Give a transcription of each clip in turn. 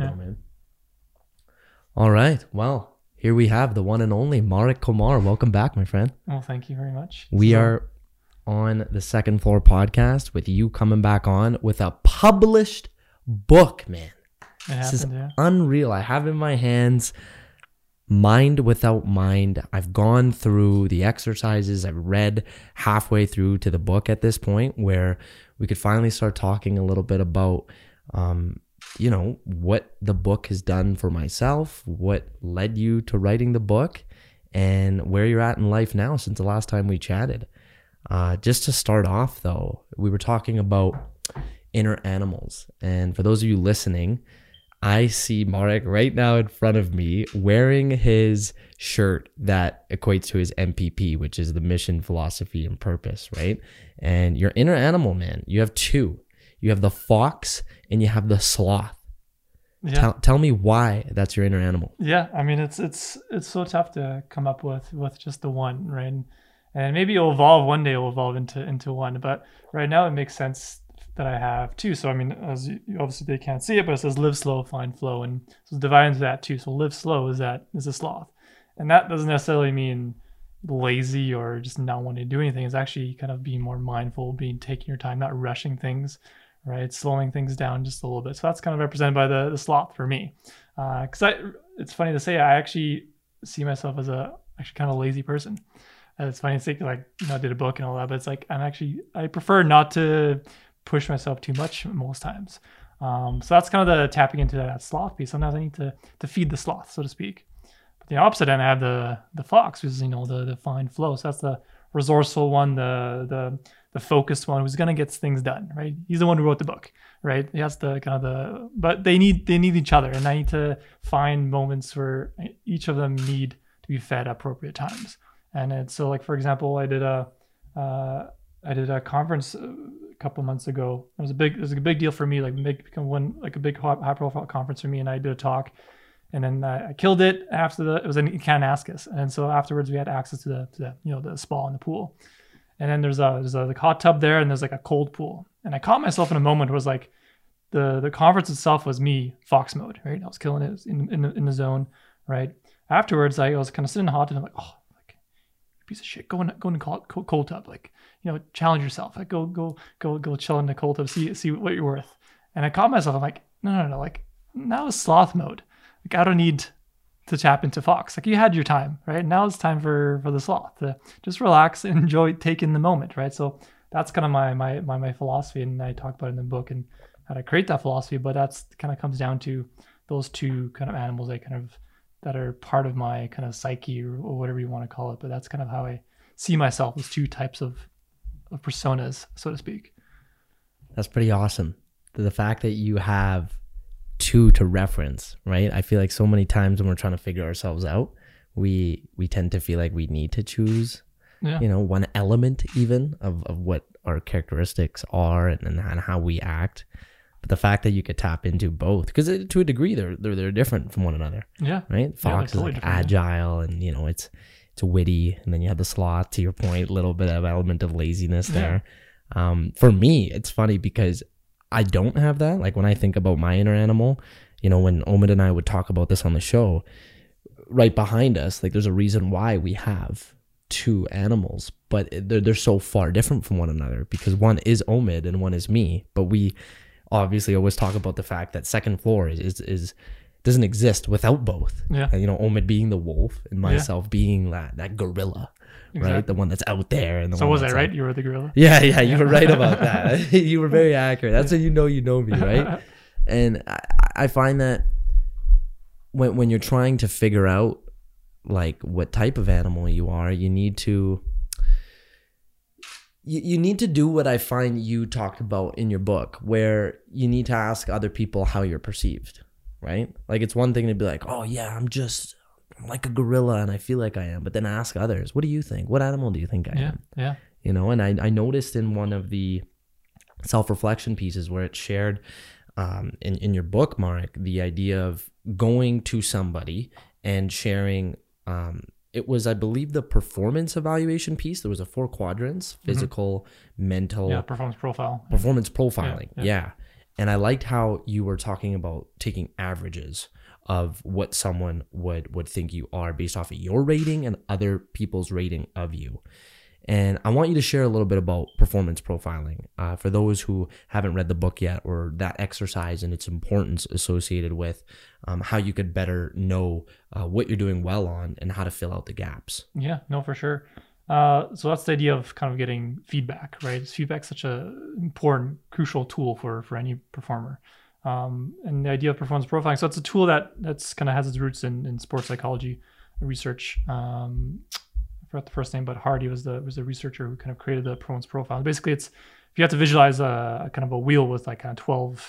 Yeah. man. All right. Well, here we have the one and only Marek Komar. Welcome back, my friend. Well, thank you very much. We So- are on the second floor podcast with you coming back on with a published book, man. It This is yeah. unreal. I have in my hands Mind Without Mind. I've gone through the exercises. I've read halfway through to the book at this point where we could finally start talking a little bit about, um, you know, what the book has done for myself, what led you to writing the book, and where you're at in life now since the last time we chatted. Uh, just to start off, though, we were talking about inner animals. And for those of you listening, I see Marek right now in front of me wearing his shirt that equates to his MPP, which is the mission, philosophy, and purpose, right? And your inner animal, man, you have two. You have the fox and you have the sloth. Yeah. Tell, tell me why that's your inner animal. Yeah, I mean it's it's it's so tough to come up with with just the one, right? And, and maybe it'll evolve one day. It'll evolve into into one, but right now it makes sense that I have two. So I mean, as you, obviously they can't see it, but it says live slow, find flow, and so it's divided into that too. So live slow is that is a sloth, and that doesn't necessarily mean lazy or just not wanting to do anything. It's actually kind of being more mindful, being taking your time, not rushing things, right? Slowing things down just a little bit. So that's kind of represented by the the sloth for me because I it's funny to say I actually see myself as a actually kind of lazy person. And it's funny to say like you know I did a book and all that, but it's like I'm actually I prefer not to push myself too much most times. Um, so that's kind of the tapping into that sloth piece. Sometimes I need to to feed the sloth, so to speak. But the opposite end, I have the the fox, which is you know the the fine flow. So that's the resourceful one, the the the focused one, who's gonna get things done. Right? He's the one who wrote the book right? He has the kind of the, but they need they need each other, and I need to find moments where each of them need to be fed appropriate times. And it's so like for example, I did a uh, I did a conference a couple months ago. It was a big it was a big deal for me, like big become one like a big high profile conference for me, and I did a talk. And then I I killed it after the it was in Kananaskis, and so afterwards we had access to the, to the you know the spa and the pool, and then there's a there's a like hot tub there, and there's like a cold pool, and I caught myself in a moment where it was like the the conference itself was me fox mode, right? I was killing it in in the, in the zone, right? Afterwards, I was kind of sitting in the hot tub and I'm like, oh, like piece of shit, go in go in cold, cold, tub, like you know, challenge yourself, like go go go go chill in the cold tub, see see what you're worth. And I caught myself, I'm like, no no no, like now is sloth mode, like I don't need to tap into fox. Like you had your time, right? Now it's time for for the sloth to just relax and enjoy taking the moment, right? So that's kind of my my my my philosophy, and I talk about it in the book and how to create that philosophy. But that's kind of comes down to those two kind of animals that kind of that are part of my kind of psyche or, or whatever you want to call it. But that's kind of how I see myself as two types of, of personas, so to speak. That's pretty awesome. The fact that you have two to reference, right? I feel like so many times when we're trying to figure ourselves out, we we tend to feel like we need to choose, Yeah. you know, one element even of, of what our characteristics are and, and how we act. But the fact that you could tap into both, because to a degree they're, they're they're different from one another, Yeah. right? Fox totally is like agile and you know it's it's witty, and then you have the sloth. To your point, a little bit of element of laziness Yeah. there. Um, for me, it's funny because I don't have that. Like when I think about my inner animal, you know, when Omid and I would talk about this on the show, right behind us, like there's a reason why we have two animals, but they're they're so far different from one another because one is Omid and one is me. But we obviously always talk about the fact that second floor is is, is doesn't exist without both. Yeah. And, you know, Omid being the wolf and myself being that that gorilla, right? The one that's out there. And the So was I right? You were the gorilla. yeah, yeah, you were right about that. you were very accurate. That's how you know you know me, right? And I, I find that when when you're trying to figure out like what type of animal you are, you need to you, you need to do what I find you talked about in your book, where you need to ask other people how you're perceived, right? Like it's one thing to be like, oh yeah, I'm just I'm like a gorilla and I feel like I am, but then ask others, what do you think? What animal do you think I Yeah. am? Yeah. you know and i, I noticed in one of the self-reflection pieces where it shared um, in, in your book mark the idea of going to somebody and sharing um, it was i believe the performance evaluation piece there was a four quadrants physical mental Yeah. Performance profile. performance profiling Yeah, yeah, yeah. And I liked how you were talking about taking averages of what someone would would think you are based off of your rating and other people's rating of you. And I want you to share a little bit about performance profiling uh, for those who haven't read the book yet, or that exercise and its importance associated with um, how you could better know uh, what you're doing well on and how to fill out the gaps. Yeah, no, for sure. Uh, so that's the idea of kind of getting feedback, right? Feedback such an important, crucial tool for for any performer. Um, and the idea of performance profiling. So it's a tool that that's kind of has its roots in, in sports psychology research. Um, I forgot the first name, but Hardy was the was the researcher who kind of created the performance profile. Basically, it's if you have to visualize a, a kind of a wheel with like kind of twelve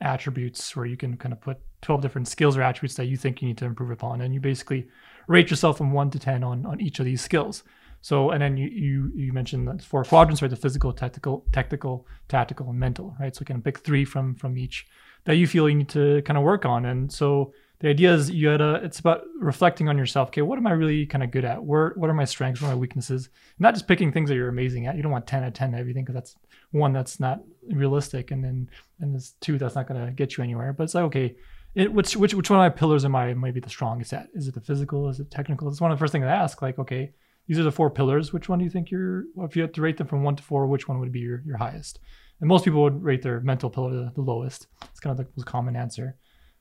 attributes, where you can kind of put twelve different skills or attributes that you think you need to improve upon, and you basically rate yourself from one to ten on on each of these skills. So, and then you you you mentioned the four quadrants, right? The physical, technical, technical, tactical, and mental, right? So, you can pick three from from each that you feel you need to kind of work on. And so, the idea is you had a, It's about reflecting on yourself. Okay, what am I really kind of good at? Where what are my strengths? What are my weaknesses? Not just picking things that you're amazing at. You don't want ten out of ten everything because that's one that's not realistic, and then and there's two that's not gonna get you anywhere. But it's like okay. It, which which which one of my pillars am I maybe the strongest at? Is it the physical? Is it technical? It's one of the first things I ask. Like, okay, these are the four pillars. Which one do you think you're, well, if you had to rate them from one to four, which one would be your, your highest? And most people would rate their mental pillar the, the lowest. It's kind of the most common answer.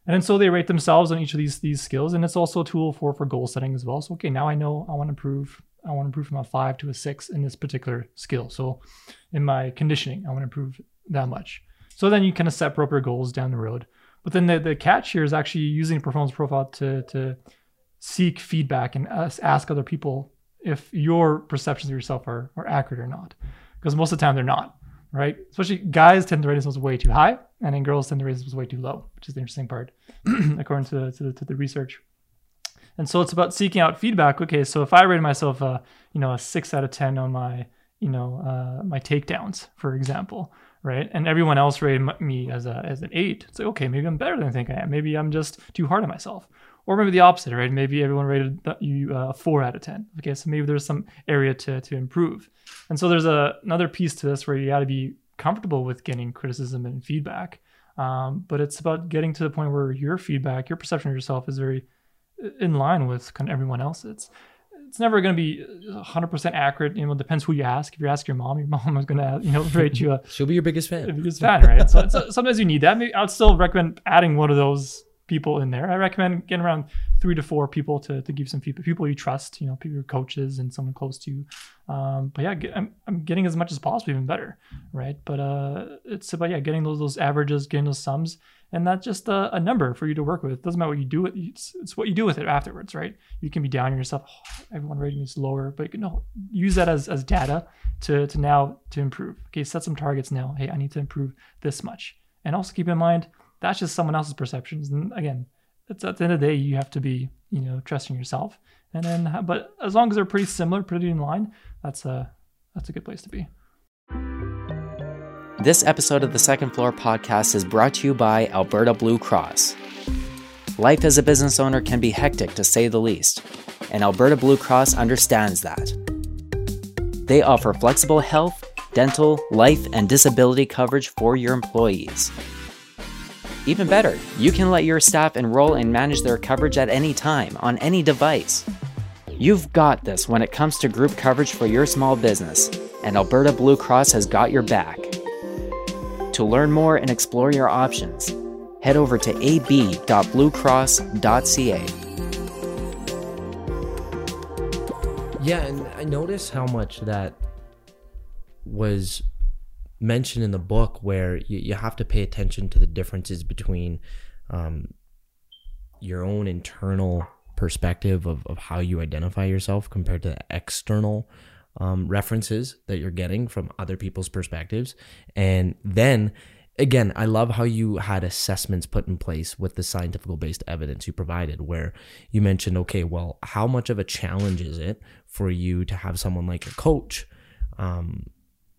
And then so they rate themselves on each of these these skills. And it's also a tool for for goal setting as well. So okay, now I know I want to improve. I want to improve from a five to a six in this particular skill. So in my conditioning, I want to improve that much. So then you kind of set proper goals down the road. But then the, the catch here is actually using performance profile to to seek feedback and ask other people if your perceptions of yourself are, are accurate or not. Because most of the time they're not, right? Especially guys tend to rate themselves way too high, and then girls tend to rate themselves way too low, which is the interesting part, according to the, to the, to the research. And so it's about seeking out feedback. Okay, so if I rated myself, a, you know, a six out of ten on my, you know, uh, my takedowns, for example, right? And everyone else rated me as a as an eight. It's like okay, maybe I'm better than I think I am. Maybe I'm just too hard on myself or maybe the opposite, right? Maybe everyone rated you uh, a four out of ten. Okay, so maybe there's some area to to improve. And so there's a, another piece to this where you got to be comfortable with getting criticism and feedback. Um, but it's about getting to the point where your feedback, your perception of yourself, is very uh, in line with kind of everyone else's. It's never going to be 100% accurate. You know, it depends who you ask. If you ask your mom, your mom is going to, you know, rate you a. She'll be your biggest fan. Biggest fan, right? so, so sometimes you need that. Maybe I'd still recommend adding one of those people in there. I recommend getting around three to four people to, to give some feedback, people you trust, you know, people, your coaches and someone close to you. Um, but yeah, get, I'm, I'm getting as much as possible, even better, right? But uh, it's about yeah, getting those those averages, getting those sums, and that's just a, a number for you to work with. It doesn't matter what you do with it's, it's what you do with it afterwards, right? You can be down on yourself. Oh, everyone rating me is lower, but you can use that as, as data to to now to improve. Okay, set some targets now. Hey, I need to improve this much, and also keep in mind that's just someone else's perceptions. And again, it's at the end of the day, you have to be, you know, trusting yourself. And then, but as long as they're pretty similar, pretty in line, that's a that's a good place to be. This episode of the Second Floor podcast is brought to you by Alberta Blue Cross. Life as a business owner can be hectic to say the least, and Alberta Blue Cross understands that. They offer flexible health, dental, life, and disability coverage for your employees. Even better, you can let your staff enroll and manage their coverage at any time on any device. You've got this when it comes to group coverage for your small business, and Alberta Blue Cross has got your back. To learn more and explore your options, head over to ab.bluecross.ca. Yeah, and I noticed how much that was mentioned in the book where you, you have to pay attention to the differences between um, your own internal perspective of, of how you identify yourself compared to the external um, references that you're getting from other people's perspectives. And then again, I love how you had assessments put in place with the scientific based evidence you provided, where you mentioned, okay, well, how much of a challenge is it for you to have someone like a coach um,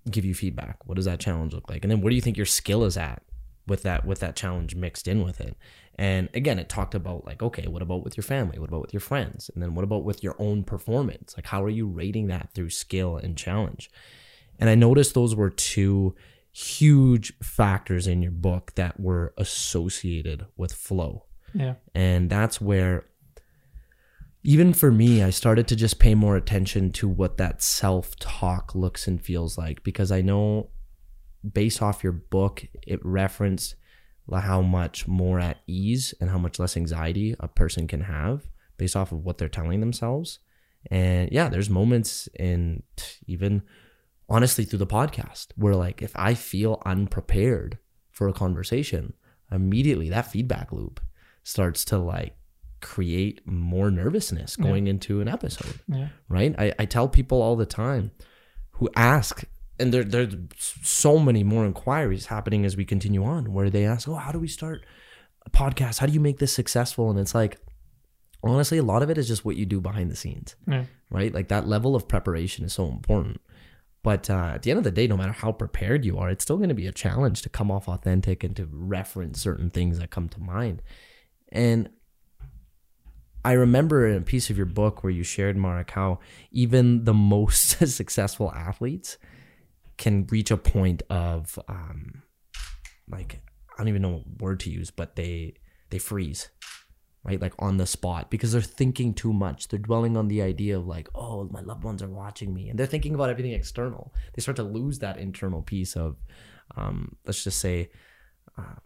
give you feedback? What does that challenge look like? And then where do you think your skill is at with that with that challenge mixed in with it? And again, it talked about like, okay, what about with your family? What about with your friends? And then what about with your own performance? Like how are you rating that through skill and challenge? And I noticed those were two huge factors in your book that were associated with flow. Yeah. And that's where, even for me, I started to just pay more attention to what that self talk looks and feels like because I know based off your book, it referenced how much more at ease and how much less anxiety a person can have based off of what they're telling themselves. And yeah, there's moments in even honestly through the podcast where like if I feel unprepared for a conversation, immediately that feedback loop starts to like create more nervousness going yeah. into an episode. Yeah. Right? I, I tell people all the time who ask and there there's so many more inquiries happening as we continue on where they ask, Oh, how do we start a podcast? How do you make this successful? And it's like honestly, a lot of it is just what you do behind the scenes. Yeah. Right? Like that level of preparation is so important. But uh, at the end of the day, no matter how prepared you are, it's still going to be a challenge to come off authentic and to reference certain things that come to mind. And I remember in a piece of your book where you shared, Mark, how even the most successful athletes can reach a point of, um, like, I don't even know what word to use, but they they freeze right? Like on the spot because they're thinking too much. They're dwelling on the idea of like, oh, my loved ones are watching me, and they're thinking about everything external. They start to lose that internal piece of, um, let's just say, uh,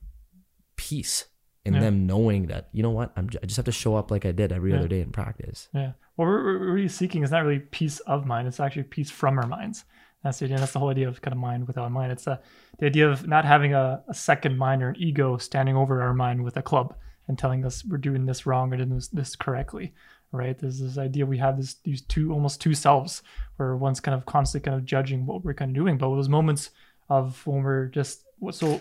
peace in yeah. them knowing that you know what I'm, I just have to show up like I did every yeah. other day in practice. Yeah. What we're, we're really seeking is not really peace of mind. It's actually peace from our minds. That's the idea. That's the whole idea of kind of mind without mind. It's uh, the idea of not having a, a second mind or an ego standing over our mind with a club and telling us we're doing this wrong or doing this, this correctly right there's this idea we have this these two almost two selves where one's kind of constantly kind of judging what we're kind of doing but those moments of when we're just so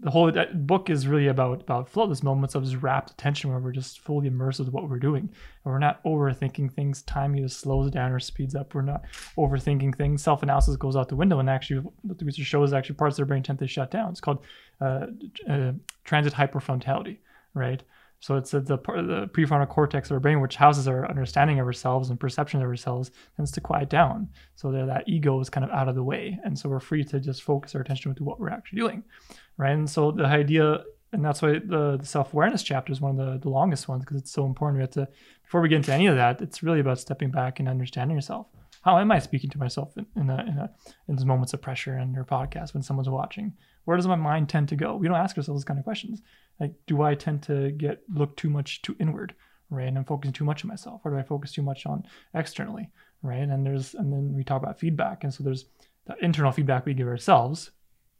the whole book is really about about flow. Moments of just rapt attention where we're just fully immersed with what we're doing. And we're not overthinking things. Time either slows down or speeds up. We're not overthinking things. Self-analysis goes out the window and actually what the research shows actually parts of their brain tend to shut down. It's called uh, uh, transient hypofrontality right? So it's the, the prefrontal cortex of our brain, which houses our understanding of ourselves and perception of ourselves, tends to quiet down. So that ego is kind of out of the way, and so we're free to just focus our attention to what we're actually doing, right? And so the idea, and that's why the, the self awareness chapter is one of the, the longest ones because it's so important. We have to before we get into any of that, it's really about stepping back and understanding yourself. How am I speaking to myself in, in, a, in, a, in those moments of pressure in your podcast when someone's watching? Where does my mind tend to go? We don't ask ourselves those kind of questions like do i tend to get look too much too inward right and i'm focusing too much on myself or do i focus too much on externally right and there's and then we talk about feedback and so there's the internal feedback we give ourselves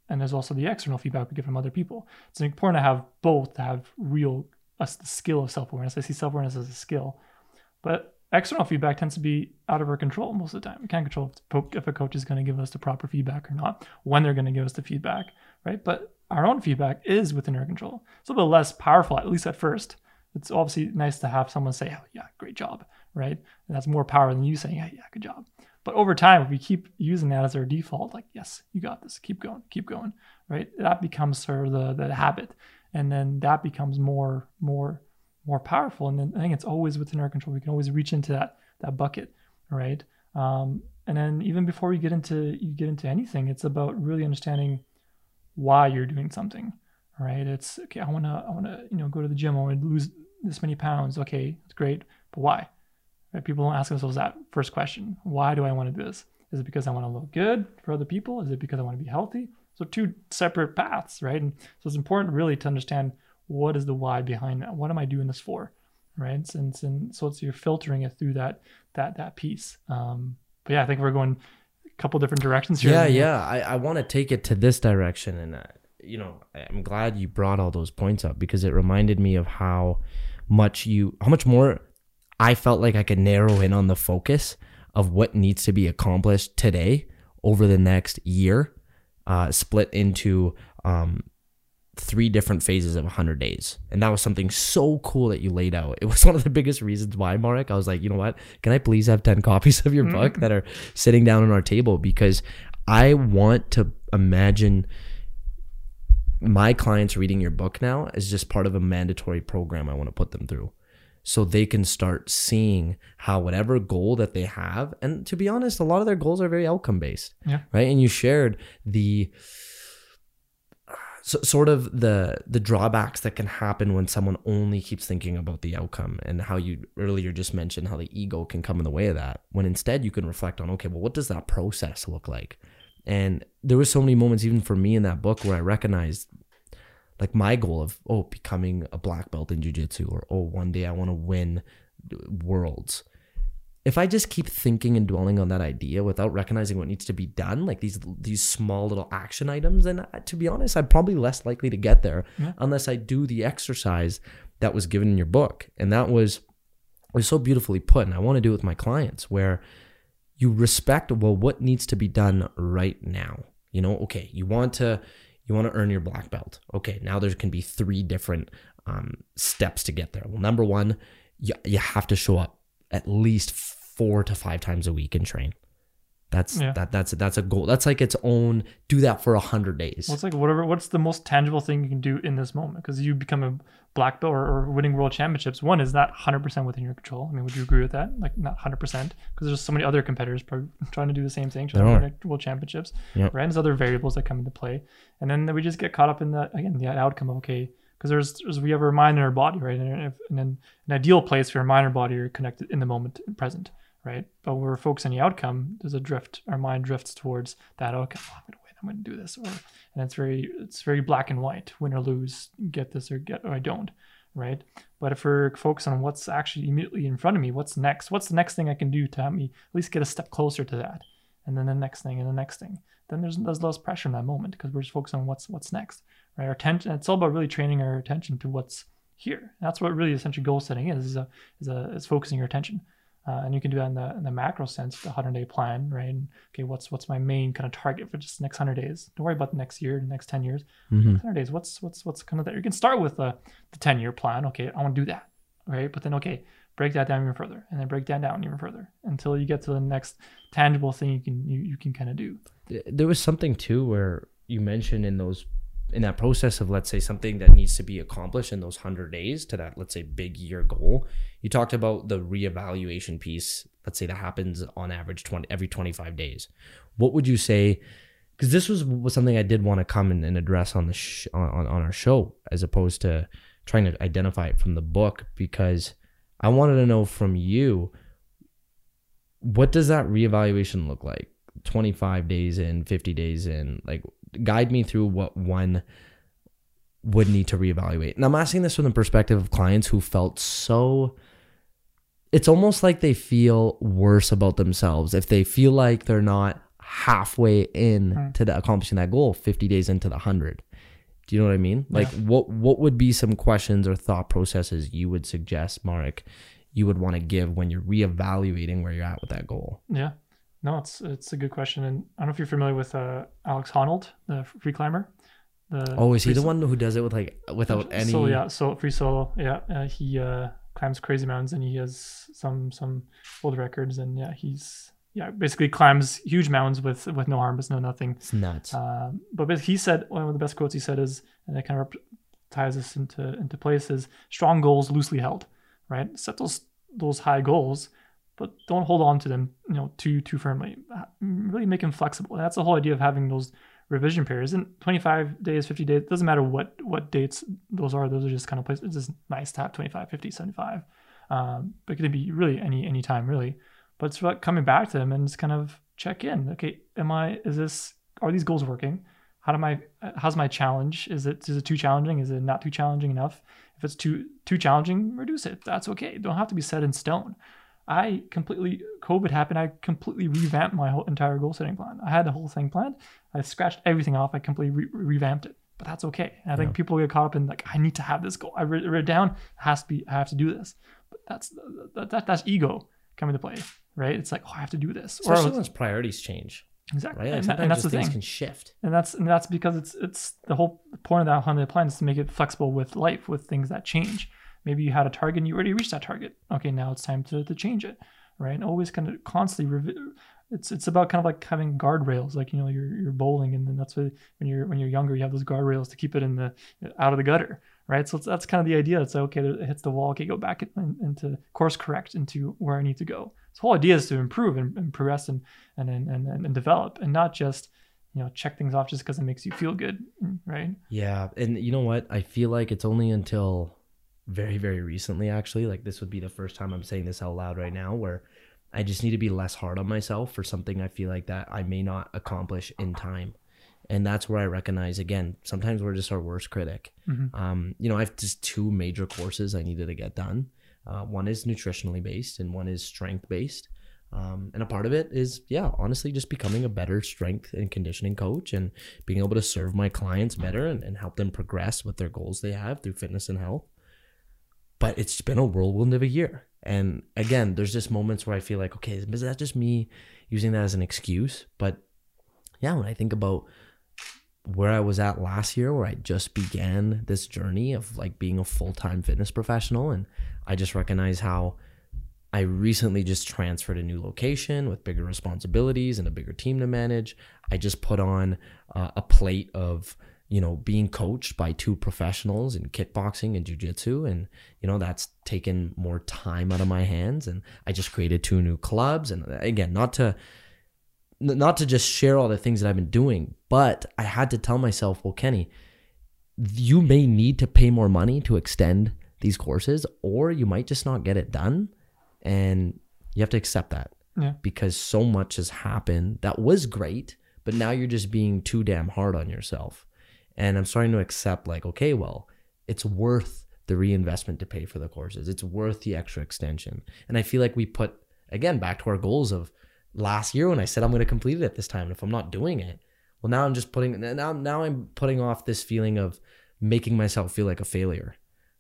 and there's also the external feedback we get from other people it's important to have both to have real a skill of self-awareness i see self-awareness as a skill but external feedback tends to be out of our control most of the time we can't control if a coach is going to give us the proper feedback or not when they're going to give us the feedback right but our own feedback is within our control. It's a little bit less powerful, at least at first. It's obviously nice to have someone say, oh, yeah, great job, right? And that's more power than you saying, yeah, yeah, good job. But over time, if we keep using that as our default, like, yes, you got this, keep going, keep going, right? That becomes sort of the, the habit. And then that becomes more, more, more powerful. And then I think it's always within our control. We can always reach into that, that bucket, right? Um, and then even before we get into, you get into anything, it's about really understanding why you're doing something right it's okay i want to i want to you know go to the gym i want to lose this many pounds okay it's great but why right? People don't ask themselves that first question. Why do i want to do this? Is it because i want to look good for other people? Is it because i want to be healthy? So two separate paths right? And so it's important really to understand what is the why behind that? What am i doing this for right? And, and so it's you're filtering it through that that that piece. Um but yeah i think we're going a couple different directions here. Yeah, yeah. I, I want to take it to this direction. And, uh, you know, I'm glad you brought all those points up because it reminded me of how much you, how much more I felt like I could narrow in on the focus of what needs to be accomplished today over the next year, uh, split into um, three different phases of 100 days. And that was something so cool that you laid out. It was one of the biggest reasons why, Mark. I was like, you know what? Can I please have 10 copies of your mm-hmm. book that are sitting down on our table? Because I want to imagine my clients reading your book now as just part of a mandatory program I want to put them through. So they can start seeing how whatever goal that they have, and to be honest, a lot of their goals are very outcome based. Yeah. Right. And you shared the so, sort of the the drawbacks that can happen when someone only keeps thinking about the outcome and how you earlier just mentioned how the ego can come in the way of that when instead you can reflect on okay well what does that process look like and there was so many moments even for me in that book where i recognized like my goal of oh becoming a black belt in jiu-jitsu or oh one day i want to win worlds if I just keep thinking and dwelling on that idea without recognizing what needs to be done, like these these small little action items, then uh, to be honest, I'm probably less likely to get there Yeah. unless I do the exercise that was given in your book. And that was was so beautifully put. And I want to do it with my clients where you respect well what needs to be done right now. You know, okay, you want to you want to earn your black belt. Okay, now there can be three different um, steps to get there. Well, number one, you, you have to show up at least four to five times a week and train. That's Yeah. that that's that's a goal. That's like its own. Do that for a hundred days. Well, it's like whatever. What's the most tangible thing you can do in this moment? Because you become a black belt or, or winning world championships. One is not 100% within your control. I mean, would you agree with that? Like not 100% because there's so many other competitors probably trying to do the same thing, trying to win world championships. Yep. Right? There's other variables that come into play, and then we just get caught up in that again, the outcome of okay. Because there's, there's we have our mind and our body, right? And, if, and then an ideal place for your mind and body are connected in the moment, present, right? But when we're focused on the outcome, there's a drift. Our mind drifts towards that outcome. Oh, I'm gonna win. I'm gonna do this, or and it's very it's very black and white win or lose get this or get or i don't right but if we're focused on what's actually immediately in front of me what's next what's the next thing i can do to help me at least get a step closer to that and then the next thing and the next thing then there's there's less pressure in that moment because we're just focused on what's what's next right our attention it's all about really training our attention to what's here that's what really essentially goal setting is is a is a is focusing your attention uh, and you can do that in the in the macro sense, the hundred day plan, right? And, okay, what's what's my main kind of target for just the next hundred days? Don't worry about the next year, the next ten years. Mhm. Hundred days. What's what's what's kind of that? You can start with the the ten year plan. Okay, I want to do that, right? But then okay, break that down even further, and then break that down even further until you get to the next tangible thing you can you, you can kind of do. there was something too where you mentioned in those in that process of let's say something that needs to be accomplished in those 100 days to that let's say big year goal you talked about the reevaluation piece let's say that happens on average 20 every 25 days. What would you say because this was, was something i did want to come and, and address on the sh- on, on our show as opposed to trying to identify it from the book because i wanted to know from you what does that reevaluation look like? 25 days in 50 days in like guide me through what one would need to reevaluate and i'm asking this from the perspective of clients who felt so it's almost like they feel worse about themselves if they feel like they're not halfway in Hmm. to the accomplishing that goal 50 days into the 100 do you know what i mean like Yeah. what what would be some questions or thought processes you would suggest mark you would want to give when you're reevaluating where you're at with that goal Yeah. No, it's it's a good question, and I don't know if you're familiar with uh, Alex Honnold, the free climber. The Oh, is he the one who does it with like without any? So yeah, so free solo. Yeah, uh, he uh, climbs crazy mountains, and he has some some world records, and yeah, he's yeah basically climbs huge mountains with with no arms, no nothing. It's nuts. Um, but he said one of the best quotes he said is, and it kind of ties this into into place is strong goals loosely held, right? Set those those high goals, but don't hold on to them, you know, too too firmly. Uh, Really make them flexible. That's the whole idea of having those revision periods. And 25 days, 50 days, doesn't matter what what dates those are. Those are just kind of places. It's just nice to have 25, 50, 75. Um, but it could be really any any time really. But it's about coming back to them and just kind of check in. Okay, am I? Is this? Are these goals working? How do my? How's my challenge? Is it is it too challenging? Is it not too challenging enough? If it's too too challenging, reduce it. That's okay. Don't have to be set in stone. I completely COVID happened. I completely revamped my whole entire goal setting plan. I had the whole thing planned. I scratched everything off. I completely re- revamped it. But that's okay. And I think Yeah. people get caught up in like, I need to have this goal. I wrote it down. It has to be. I have to do this. But that's that, that that's ego coming to play, right? It's like, oh, I have to do this. Or Especially once priorities change, exactly. right? Like and, and that's the thing can shift. and that's and that's because it's it's the whole point of that hundred plan is to make it flexible with life with things that change maybe you had a target and you already reached that target. Okay now it's time to, to change it right? And always kind of constantly revi- it's it's about kind of like having guardrails like you know you're you're bowling and then that's what when you're when you're younger you have those guardrails to keep it in the out of the gutter right? So that's kind of the idea. It's like okay it hits the wall okay go back in, into course correct into where i need to go. The whole idea is to improve and, and progress and and, and and and develop and not just you know check things off just because it makes you feel good, right? Yeah, and you know what? I feel like it's only until very very recently actually, like this would be the first time I'm saying this out loud right now where I just need to be less hard on myself for something I feel like that I may not accomplish in time. And that's where I recognize again, sometimes we're just our worst critic. Mhm. Um, you know, I have just two major courses I needed to get done. Uh, one is nutritionally based and one is strength based. Um, and a part of it is, yeah, honestly, just becoming a better strength and conditioning coach and being able to serve my clients better and, and help them progress with their goals they have through fitness and health. But it's been a whirlwind of a year. And again, there's just moments where I feel like, okay, is that just me using that as an excuse? But yeah, when I think about where I was at last year, where I just began this journey of like being a full time fitness professional, and I just recognize how I recently just transferred a new location with bigger responsibilities and a bigger team to manage. I just put on uh, a plate of you know being coached by two professionals in kickboxing and jiu-jitsu and you know that's taken more time out of my hands and I just created two new clubs and uh, again not to not to just share all the things that I've been doing but I had to tell myself well Kenny you may need to pay more money to extend these courses or you might just not get it done and you have to accept that Yeah. because so much has happened that was great but now you're just being too damn hard on yourself and i'm starting to accept like okay well it's worth the reinvestment to pay for the courses. It's worth the extra extension. And i feel like we put again back to our goals of last year when i said i'm going to complete it at this time. And if i'm not doing it well now i'm just putting now now i'm putting off this feeling of making myself feel like a failure.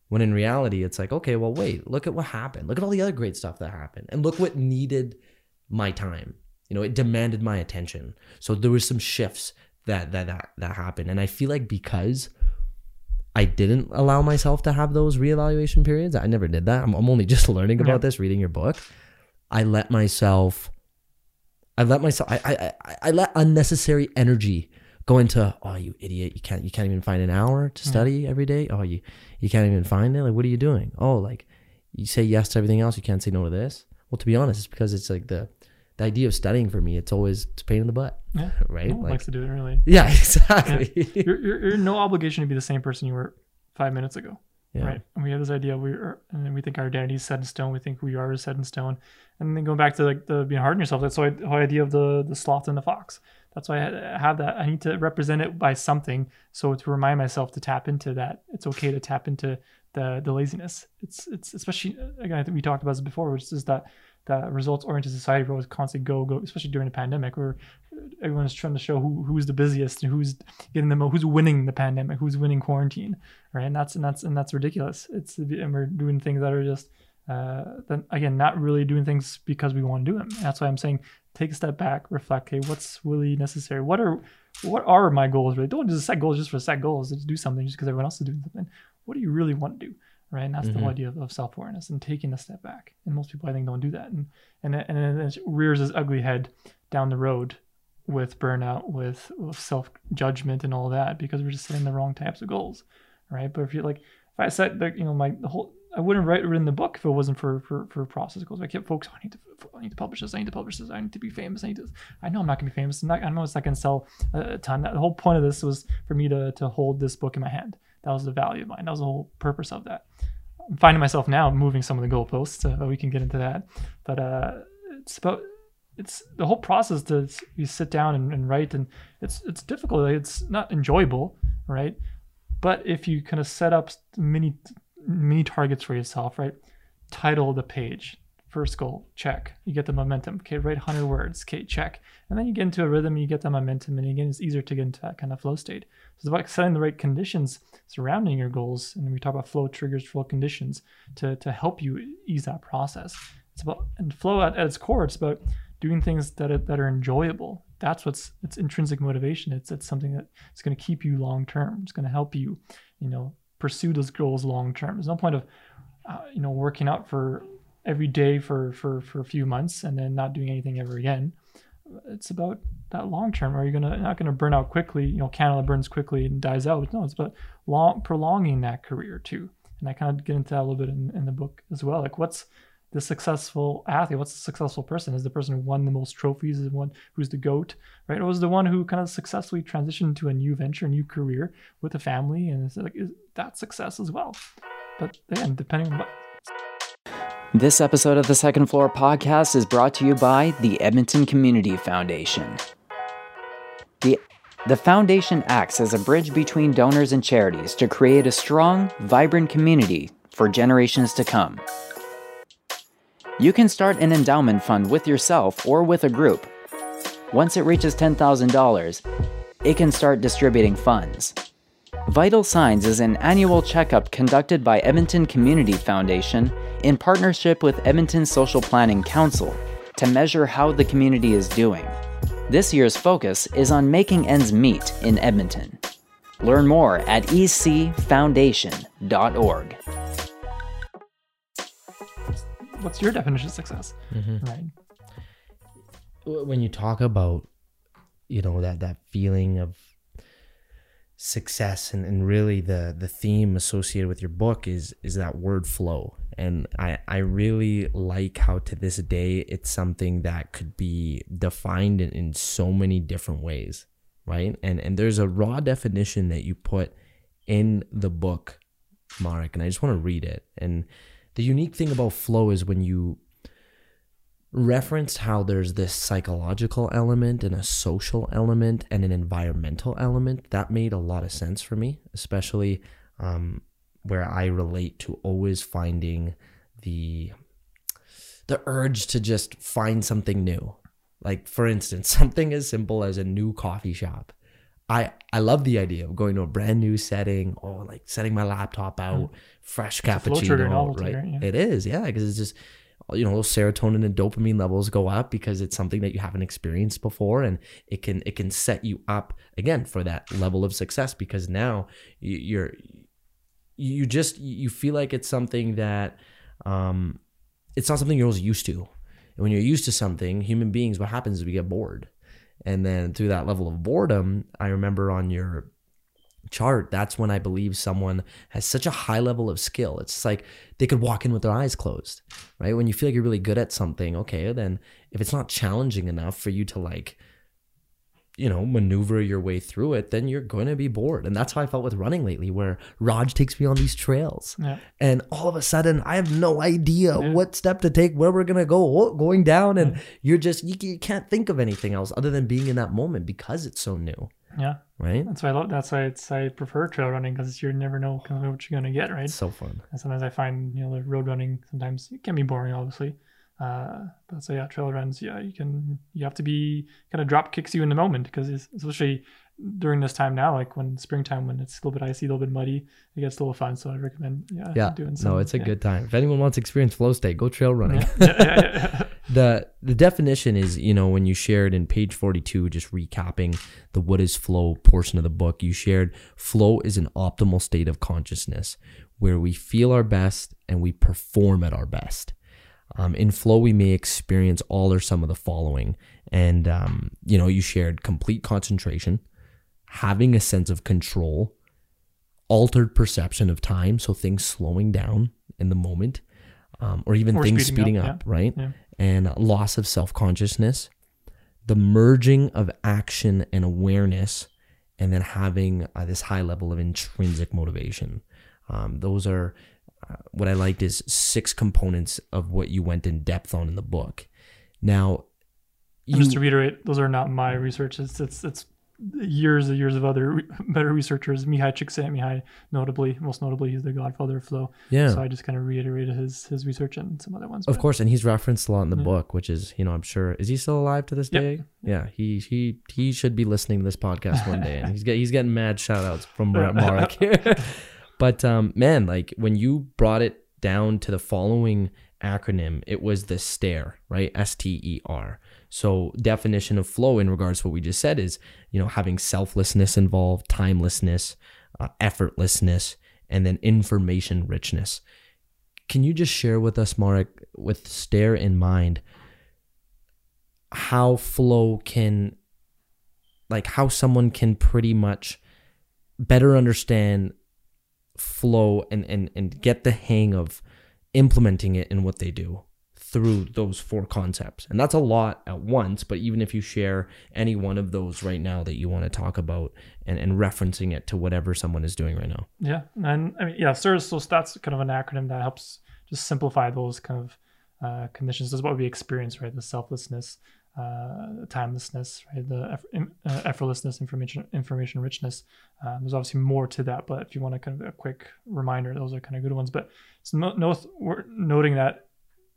When in reality it's like okay well wait look at what happened. Look at all the other great stuff that happened. And look what needed my time. You know it demanded my attention. So there was some shifts that that that, that happened. And i feel like because i didn't allow myself to have those reevaluation periods i never did that. I'm, I'm only just learning about Yeah. this reading your book. I let myself i let myself I, I i i let unnecessary energy go into oh you idiot. You can't you can't even find an hour to Yeah. study every day. Oh you you can't even find it. Like what are you doing? Oh like you say yes to everything else. You can't say no to this. Well to be honest it's because it's like the the idea of studying for me it's always it's a pain in the butt Yeah. right No one like likes to do it really. yeah exactly You're, you're, you're no obligation to be the same person you were five minutes ago. yeah Right. And we have this idea we are, and we think our identity is set in stone. We think we are set in stone. And then going back to like the being hard on yourself, that's why the whole idea of the the sloth and the fox. That's why I have that. I need to represent it by something. So to remind myself to tap into that, it's okay to tap into the the laziness. It's it's especially again I think we talked about this before, which is that that results oriented society where it's constantly go go, especially during the pandemic, where everyone's trying to show who who's the busiest and who's getting the mo- who's winning the pandemic, who's winning quarantine, right? And that's and that's and that's ridiculous. It's and we're doing things that are just uh, then again not really doing things because we want to do them. That's why I'm saying take a step back, reflect. Okay, what's really necessary? What are what are my goals? Really, don't just set goals just for set goals. Just do something just because everyone else is doing something. What do you really want to do? Right, and that's the mm-hmm. whole idea of, of self awareness and taking a step back. And most people, I think, don't do that, and and it- and it rears its ugly head down the road with burnout, with, with self judgment, and all that because we're just setting the wrong types of goals, right? But if you're like, if I set the, you know, my the whole, I wouldn't write it in the book if it wasn't for for for process goals. I kept focusing. I need to, I need to publish this. I need to publish this. I need to be famous. I need to. I know I'm not gonna be famous. I'm not, I know it's not gonna sell a a ton. The whole point of this was for me to to hold this book in my hand. That was the value of mine. That was the whole purpose of that. I'm finding myself now moving some of the goalposts. Uh, we can get into that, but uh, it's about it's the whole process to you sit down and, and write and it's it's difficult it's not enjoyable right but if you kind of set up mini mini targets for yourself right title the page first goal check you get the momentum okay write 100 words okay check and then you get into a rhythm you get the momentum and again it's easier to get into that kind of flow state so it's about setting the right conditions surrounding your goals and we talk about flow triggers flow conditions to to help you ease that process it's about and flow at, at its core it's about doing things that are, that are enjoyable. That's what's it's intrinsic motivation. It's it's something that it's going to keep you long term. It's going to help you, you know, pursue those goals long term. There's no point of, uh, you know, working out for every day for for for a few months and then not doing anything ever again. It's about that long term. Are you gonna not gonna burn out quickly? You know, Canada burns quickly and dies out. No, it's about long prolonging that career too. And I kind of get into that a little bit in, in the book as well. Like what's the successful athlete? What's the successful person? Is the person who won the most trophies? Is the one who's the goat, right? Or was the one who kind of successfully transitioned to a new venture, a new career with a family, and it's like is that success as well? But again, depending on what This episode of the Second Floor podcast is brought to you by the Edmonton Community Foundation. The, the foundation acts as a bridge between donors and charities to create a strong, vibrant community for generations to come. You can start an endowment fund with yourself or with a group. Once it reaches $10,000, it can start distributing funds. Vital Signs is an annual checkup conducted by Edmonton Community Foundation in partnership with Edmonton Social Planning Council to measure how the community is doing. This year's focus is on making ends meet in Edmonton. Learn more at ecfoundation.org. what's your definition of success, Mm-hmm. right? when you talk about you know that that feeling of success and, and really the the theme associated with your book is is that word flow and i i really like how to this day it's something that could be defined in, in so many different ways right? And and there's a raw definition that you put in the book marek and i just want to read it. And the unique thing about flow is when you referenced how there's this psychological element and a social element and an environmental element that made a lot of sense for me especially um, where i relate to always finding the the urge to just find something new like for instance something as simple as a new coffee shop I, I love the idea of going to a brand new setting or like setting my laptop hmm. out, fresh a flow trigger cappuccino, novelty, right? right? Yeah. It is, yeah, because it's just you know those serotonin and dopamine levels go up because it's something that you haven't experienced before and it can it can set you up again for that level of success because now you're you just you feel like it's something that um it's not something you're always used to. And when you're used to something human beings what happens is we get bored. And then through that level of boredom i remember on your chart that's when i believe someone has such a high level of skill. It's like they could walk in with their eyes closed right? When you feel like you're really good at something okay then if it's not challenging enough for you to like you know maneuver your way through it then you're going to be bored and that's how i felt with running lately where raj takes me on these trails Yeah. and all of a sudden i have no idea Yeah. what step to take where we're gonna go oh, going down and you're just you, you can't think of anything else other than being in that moment because it's so new Yeah. right That's why I love. That's why it's I prefer trail running because you never know kind of what you're gonna get, right? it's so fun And sometimes I find you know the road running sometimes it can be boring, obviously. Uh, but so yeah, trail runs, yeah, you can you have to be kind of drop kicks you in the moment because especially during this time now, like when springtime when it's a little bit icy, a little bit muddy, it gets a little fun. So I recommend yeah, yeah doing some. no it's a yeah. good time if anyone wants to experience flow state go trail running Yeah, the the definition is you know when you shared in page 42 just recapping the what is flow portion of the book you shared flow is an optimal state of consciousness where we feel our best and we perform at our best um, in flow we may experience all or some of the following and um, you know you shared complete concentration having a sense of control altered perception of time so things slowing down in the moment um, or even Or things speeding speeding up, up, right Yeah. and loss of self consciousness, the merging of action and awareness, and then having uh, this high level of intrinsic motivation. Um, those are uh, what I liked is six components of what you went in depth on in the book. Now, you, just to reiterate, those are not my research. It's it's it's years and years of other re- better researchers. Mihaly Csikszentmihalyi, notably, most notably, he's the godfather of flow. yeah, So I just kind of reiterated his his research and some other ones. of but- course, and he's referenced a lot in the Yeah. book, which is you know I'm sure is he still alive to this Yep. day? Yeah, he he he should be listening to this podcast one day, and he's get, he's getting mad shout outs from Brett Marek. but um, man, like when you brought it down to the following acronym, it was the STARE, right? S T E R. So definition of flow in regards to what we just said is you know having selflessness involved, timelessness, uh, effortlessness, and then information richness. Can you just share with us, Marek, with stare in mind, how flow can, like, how someone can pretty much better understand flow and, and, and get the hang of implementing it in what they do? through those four concepts. And that's a lot at once, but even if you share any one of those right now that you want to talk about and, and referencing it to whatever someone is doing right now. Yeah. And I mean, yeah, SIRS, so that's kind of an acronym that helps just simplify those kind of uh, conditions. Is what we experience, right? The selflessness, uh, timelessness, right? The eff- uh, effortlessness, information information richness. Um, there's obviously more to that, but if you want to kind of a quick reminder, those are kind of good ones. But it's no, no we're noting that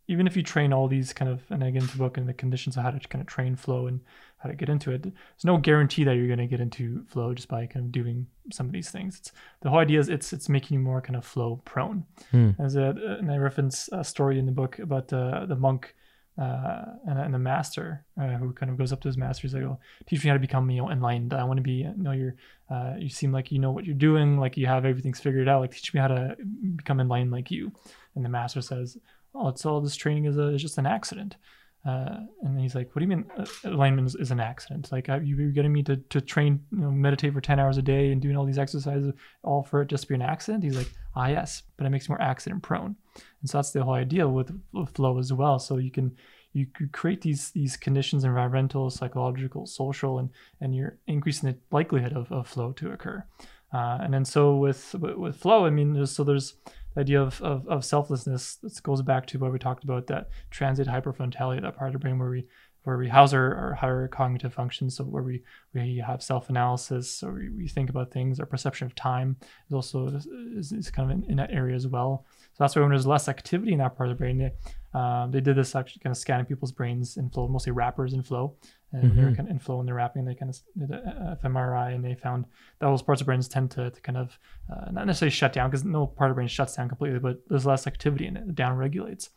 even if you train all these kind of, and I get into the book and the conditions of how to kind of train flow and how to get into it, there's no guarantee that you're going to get into flow just by kind of doing some of these things. It's the whole idea is it's it's making you more kind of flow prone. Hmm. As a, and I reference a story in the book about uh, the monk uh, and, and the master uh, who kind of goes up to his master. He's like, "Oh, teach me how to become you know enlightened. I want to be you know you're uh, you seem like you know what you're doing, like you have everything's figured out. Like teach me how to become enlightened like you." And the master says, "Oh, it's all this training is a is just an accident." Uh, and he's like, "What do you mean uh, alignment is, is an accident? Like, you, you're getting me to, to train, you know, meditate for ten hours a day and doing all these exercises, all for it just to be an accident?" He's like, "Ah, yes, but it makes you more accident prone." And so that's the whole idea with, with flow as well. So you can you create these these conditions, environmental, psychological, social, and and you're increasing the likelihood of, of flow to occur. Uh, and then so with with flow, I mean, so there's the idea of, of, of selflessness. This goes back to what we talked about that transient hypofrontality, that part of the brain where we where we house our, our higher cognitive functions. So where we we have self analysis, or we, we think about things. Our perception of time is also is, is kind of in, in, that area as well. So that's why when there's less activity in that part of the brain, they, um, they did this actually kind of scanning people's brains in flow, mostly rappers in flow. And mm-hmm. they're kind of in flow and they're rapping, they kind of did a fMRI and they found that those parts of brains tend to, to kind of uh, not necessarily shut down because no part of the brain shuts down completely, but there's less activity in it, it down regulates.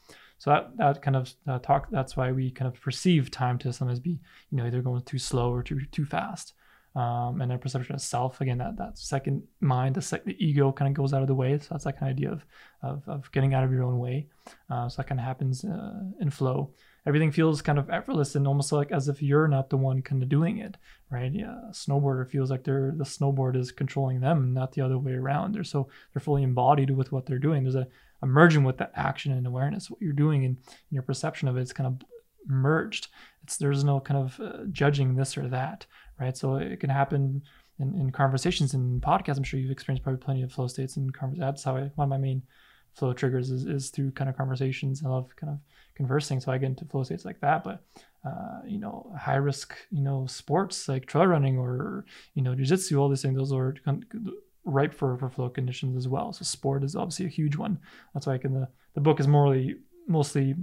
So that, that kind of uh, talk, that's why we kind of perceive time to sometimes be, you know, either going too slow or too, too fast. Um, and then perception of self, again, that, that second mind, the, sec- the ego kind of goes out of the way. So that's that kind of idea of, of, of getting out of your own way. Uh, so that kind of happens uh, in flow everything feels kind of effortless and almost like as if you're not the one kind of doing it, right? Yeah, a snowboarder feels like they're the snowboard is controlling them, not the other way around. They're so they're fully embodied with what they're doing. There's a, merging with the action and awareness. What you're doing and, your perception of it is kind of merged. It's there's no kind of uh, judging this or that, right? So it can happen. In, in conversations and podcasts, I'm sure you've experienced probably plenty of flow states and conversations. That's how I, one of my main flow triggers is, is through kind of conversations. I love kind of conversing, so I get into flow states like that. But uh, you know, high risk, you know, sports like trail running or you know, jiu-jitsu all these things, those are ripe for, for flow conditions as well. So sport is obviously a huge one. That's why I can the the book is morally mostly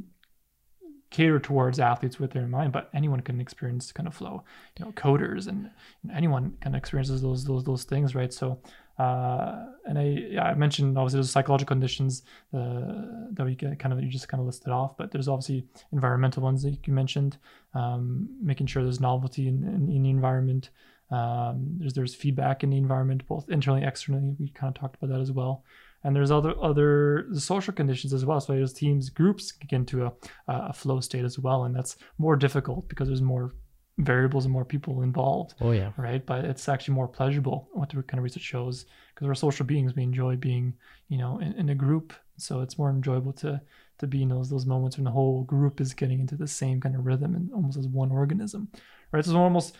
catered towards athletes with their in mind, but anyone can experience kind of flow. You know, coders and anyone kind of experiences those those those things, right? So uh, and I, yeah, I mentioned obviously there's psychological conditions uh, that we get kind of you just kind of listed off, but there's obviously environmental ones that you mentioned, um, making sure there's novelty in, in, in the environment. Um, there's there's feedback in the environment, both internally, externally. We kind of talked about that as well. And there's other other social conditions as well. So there's teams, groups get into a, a flow state as well, and that's more difficult because there's more variables and more people involved. Oh yeah. Right. But it's actually more pleasurable what the kind of research shows because we're social beings. We enjoy being, you know, in, in, a group. So it's more enjoyable to to be in those those moments when the whole group is getting into the same kind of rhythm and almost as one organism. Right. So it's almost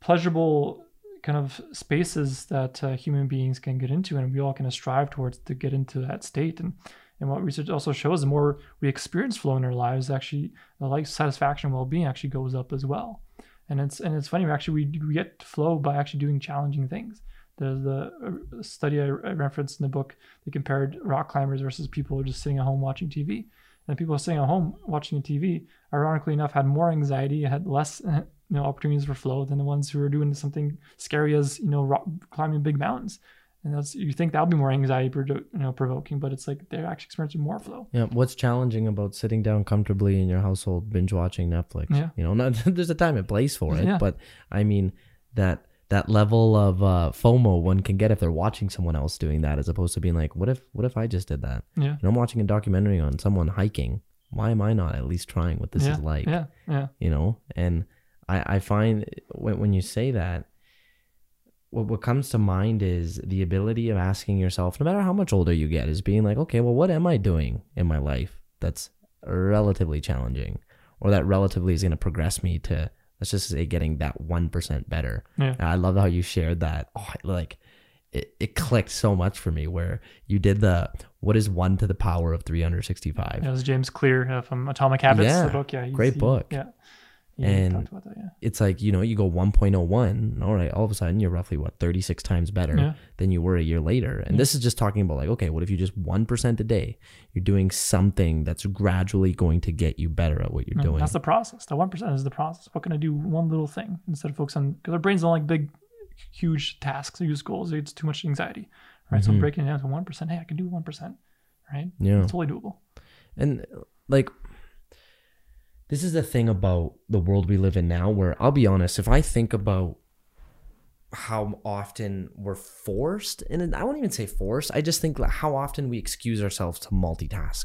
pleasurable kind of spaces that uh, human beings can get into and we all kind of strive towards to get into that state and and what research also shows the more we experience flow in our lives actually the life satisfaction well-being actually goes up as well and it's and it's funny. Actually, we, we get flow by actually doing challenging things. There's the uh, study I, referenced in the book. They compared rock climbers versus people who are just sitting at home watching TV. And people sitting at home watching TV, ironically enough, had more anxiety, had less you know opportunities for flow than the ones who are doing something scary as you know rock, climbing big mountains and that's you think that'll be more anxiety you know provoking but it's like they're actually experiencing more flow yeah what's challenging about sitting down comfortably in your household binge watching netflix yeah you know not, there's a time and place for it yeah. but i mean that that level of uh, FOMO one can get if they're watching someone else doing that, as opposed to being like, "What if? What if I just did that?" Yeah. You know, I'm watching a documentary on someone hiking. Why am I not at least trying what this yeah. is like? Yeah, yeah. You know, and I I find when when you say that, what, what comes to mind is the ability of asking yourself, no matter how much older you get, is being like, okay, well, what am I doing in my life that's relatively challenging or that relatively is going to progress me to let's just say getting that 1% better. Yeah. And I love how you shared that. Oh, like it, it clicked so much for me where you did the what is 1 to the power of 365. that was James Clear uh, from Atomic Habits, Yeah, the book. Yeah, great he- book. Yeah, And- talked about that. Yeah, It's like, you know, you go 1.01, all right, all of a sudden you're roughly what 36 times better Yeah. than you were a year later. And this is just talking about like, okay, what if you just 1% a day? You're doing something that's gradually going to get you better at what you're Yeah, doing. That's the process. The one percent is the process. What can I do? One little thing instead of focus on because our brains don't like big, huge tasks use goals. It's too much anxiety, right? So breaking it down to one percent. Hey, I can do one percent, right? Mm-hmm. Yeah. it's totally doable. And like, this is the thing about the world we live in now, where I'll be honest, if I think about how often we're forced, and I won't even say forced, I just think how often we excuse ourselves to multitask,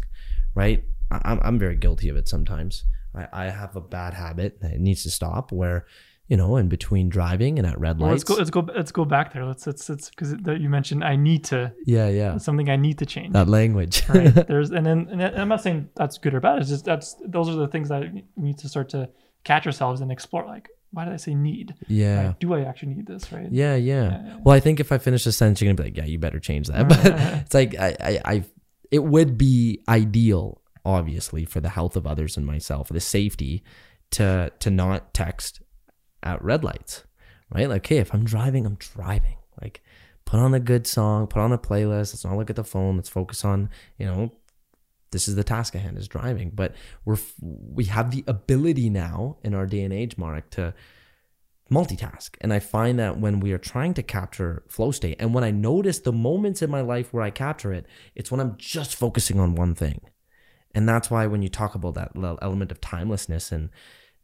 right? I'm, I'm very guilty of it sometimes. I, I have a bad habit that needs to stop where, you know, in between driving and at red Well, lights. let's go. Let's go. Let's go back there. Let's. Let's. Let's because you mentioned I need to yeah, yeah. something I need to change. That language. right there's and then and i'm not saying that's good or bad it's just that's those are the things that we need to start to catch ourselves and explore like why did i say need yeah. Right? do i actually need this right Yeah, yeah. Yeah. Well, I think if I finish the sentence, you're gonna be like, "Yeah, you better change that." But it's like I, I, I, it would be ideal, obviously, for the health of others and myself, the safety, to to not text at red lights, right? Like, hey, if I'm driving, I'm driving. Like, put on a good song, put on a playlist. Let's not look at the phone. Let's focus on, you know, this is the task at hand is driving. But we're we have the ability now in our day and age, Mark, to multitask. And I find that when we are trying to capture flow state, and when I notice the moments in my life where I capture it, it's when I'm just focusing on one thing. And that's why when you talk about that le- element of timelessness and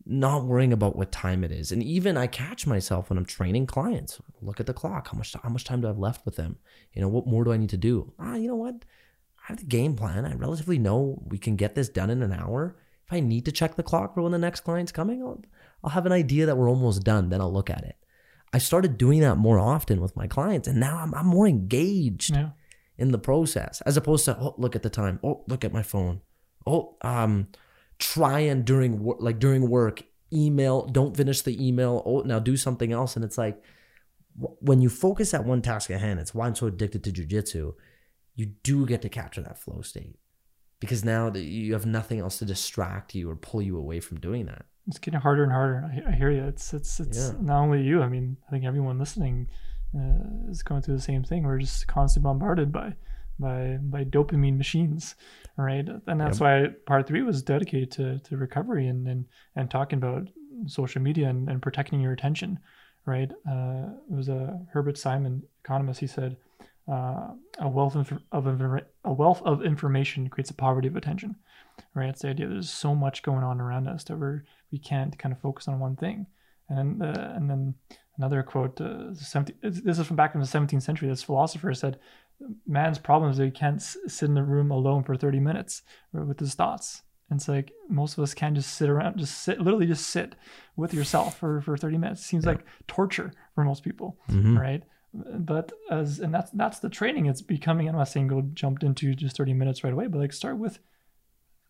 not worrying about what time it is, and even I catch myself when I'm training clients, look at the clock. How much how much time do I have left with them? You know, what more do I need to do? Ah, you know what? I have the game plan. I relatively know we can get this done in an hour. If I need to check the clock for when the next client's coming, I'll, I'll have an idea that we're almost done. Then I'll look at it. I started doing that more often with my clients, and now I'm, I'm more engaged yeah in the process as opposed to oh look at the time oh look at my phone oh um try and during work like during work email don't finish the email oh now do something else. And it's like when you focus at one task at hand it's why i'm so addicted to jujitsu you do get to capture that flow state. Because now that you have nothing else to distract you or pull you away from doing that. It's getting harder and harder. I, I hear you it's it's it's Yeah. not only you i mean i think everyone listening uh, is going through the same thing. We're just constantly bombarded by by by dopamine machines right? And that's Yep. why part three was dedicated to to recovery and and, and talking about social media and, and protecting your attention right? Uh it was a herbert simon economist he said uh, a wealth of, of a wealth of information creates a poverty of attention right? It's the idea there's so much going on around us that we're we can't kind of focus on one thing. And then uh, and then another quote uh, 17, this is from back in the 17th century this philosopher said man's problem is that he can't s- sit in the room alone for 30 minutes with his thoughts. And it's like most of us can't just sit around just sit literally just sit with yourself for, for 30 minutes. It seems like torture for most people Mhm. right? But as and that's that's the training. It's becoming i'm not saying go jumped into just 30 minutes right away but like start with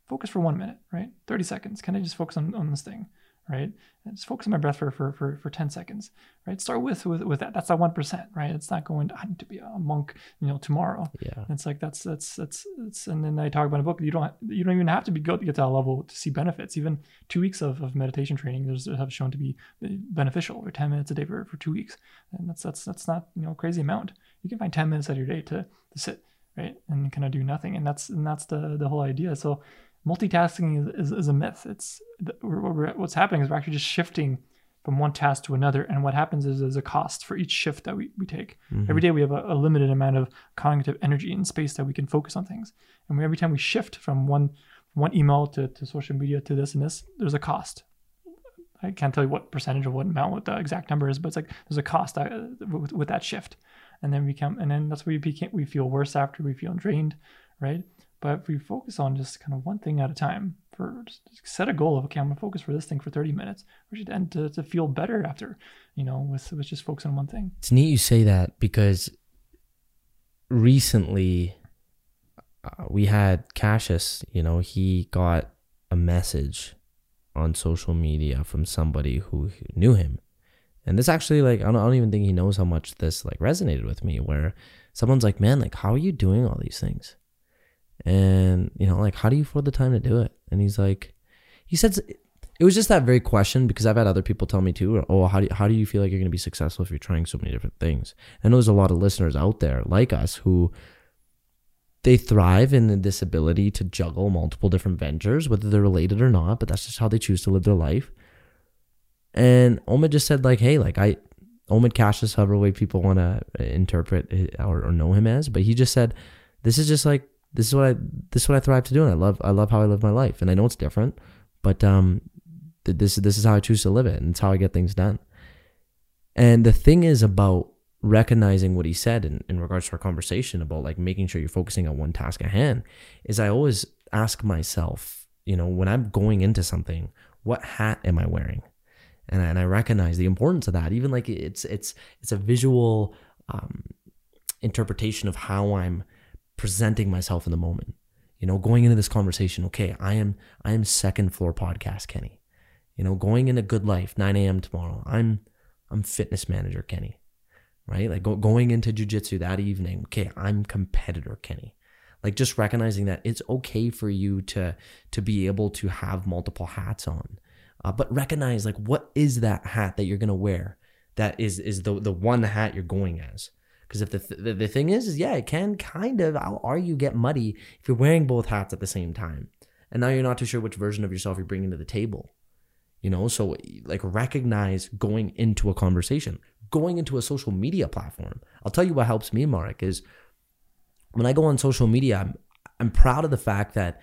focus for one minute right? 30 seconds. Can i just focus on, on this thing right just focus on my breath for, for for for 10 seconds right start with with with that that's that one percent right it's not going to, i need to be a monk you know tomorrow yeah it's like that's that's that's that's, and then I talk about a book you don't you don't even have to be go to get to that level to see benefits. Even two weeks of, of meditation training there's have shown to be eh, beneficial or ten minutes a day for, for two weeks. And that's that's that's not you know crazy amount. You can find ten minutes out of your day to, to sit, right? And kind of do nothing. And that's and that's the the whole idea. So multitasking is, is, is a myth. It's we're, we're, what's happening is we're actually just shifting from one task to another. And what happens is there's a cost for each shift that we, we take. Every day we have a, a limited amount of cognitive energy and space that we can focus on things. And we, every time we shift from one one email to, to social media to this and this, there's a cost. I can't tell you what percentage or what amount, what the exact number is, but it's like there's a cost uh, with, with that shift. And then we come, and then that's where we became, we feel worse after, we feel drained, right? But if we focus on just kind of one thing at a time, for just set a goal of okay, I'm gonna focus for this thing for 30 minutes. We should end to, to feel better after, you know, with with just focusing on one thing. It's neat you say that because recently uh, we had Qashus, you know, he got a message on social media from somebody who knew him. And this actually, like, I don't, I don't even think he knows how much this, like, resonated with me, where someone's like, man, like, how are you doing all these things? And, you know, like, how do you afford the time to do it? And he's like, he said, it was just that very question because I've had other people tell me too, oh, how do you, how do you feel like you're going to be successful if you're trying so many different things? I know there's a lot of listeners out there like us who they thrive in this ability to juggle multiple different ventures, whether they're related or not, but that's just how they choose to live their life. And Omid just said, like, hey, like I, Omid Qashus, however way people want to interpret or, or know him as, but he just said, this is just like this is what I this is what I thrive to do, and I love I love how I live my life, and I know it's different, but um, this this is how I choose to live it, and it's how I get things done. And the thing is about recognizing what he said in, in regards to our conversation about like making sure you're focusing on one task at hand is I always ask myself, you know, when I'm going into something, what hat am I wearing? And I, and I recognize the importance of that. Even like it's it's it's a visual um, interpretation of how I'm presenting myself in the moment. You know, going into this conversation, okay, I am I am second floor podcast Kenny. You know, going into GoodLife, 9 a.m. tomorrow. I'm I'm fitness manager Kenny right? Like go, going into jujitsu that evening, okay, I'm competitor Kenny. Like just recognizing that it's okay for you to to be able to have multiple hats on, uh, but recognize like what is that hat that you're gonna wear that is is the the one hat you're going as. Because if the, th- the thing is, is yeah, it can kind of I'll argue get muddy if you're wearing both hats at the same time, and now you're not too sure which version of yourself you're bringing to the table you know so like recognize going into a conversation going into a social media platform. I'll tell you what helps me, Mark, is when I go on social media, I'm, I'm proud of the fact that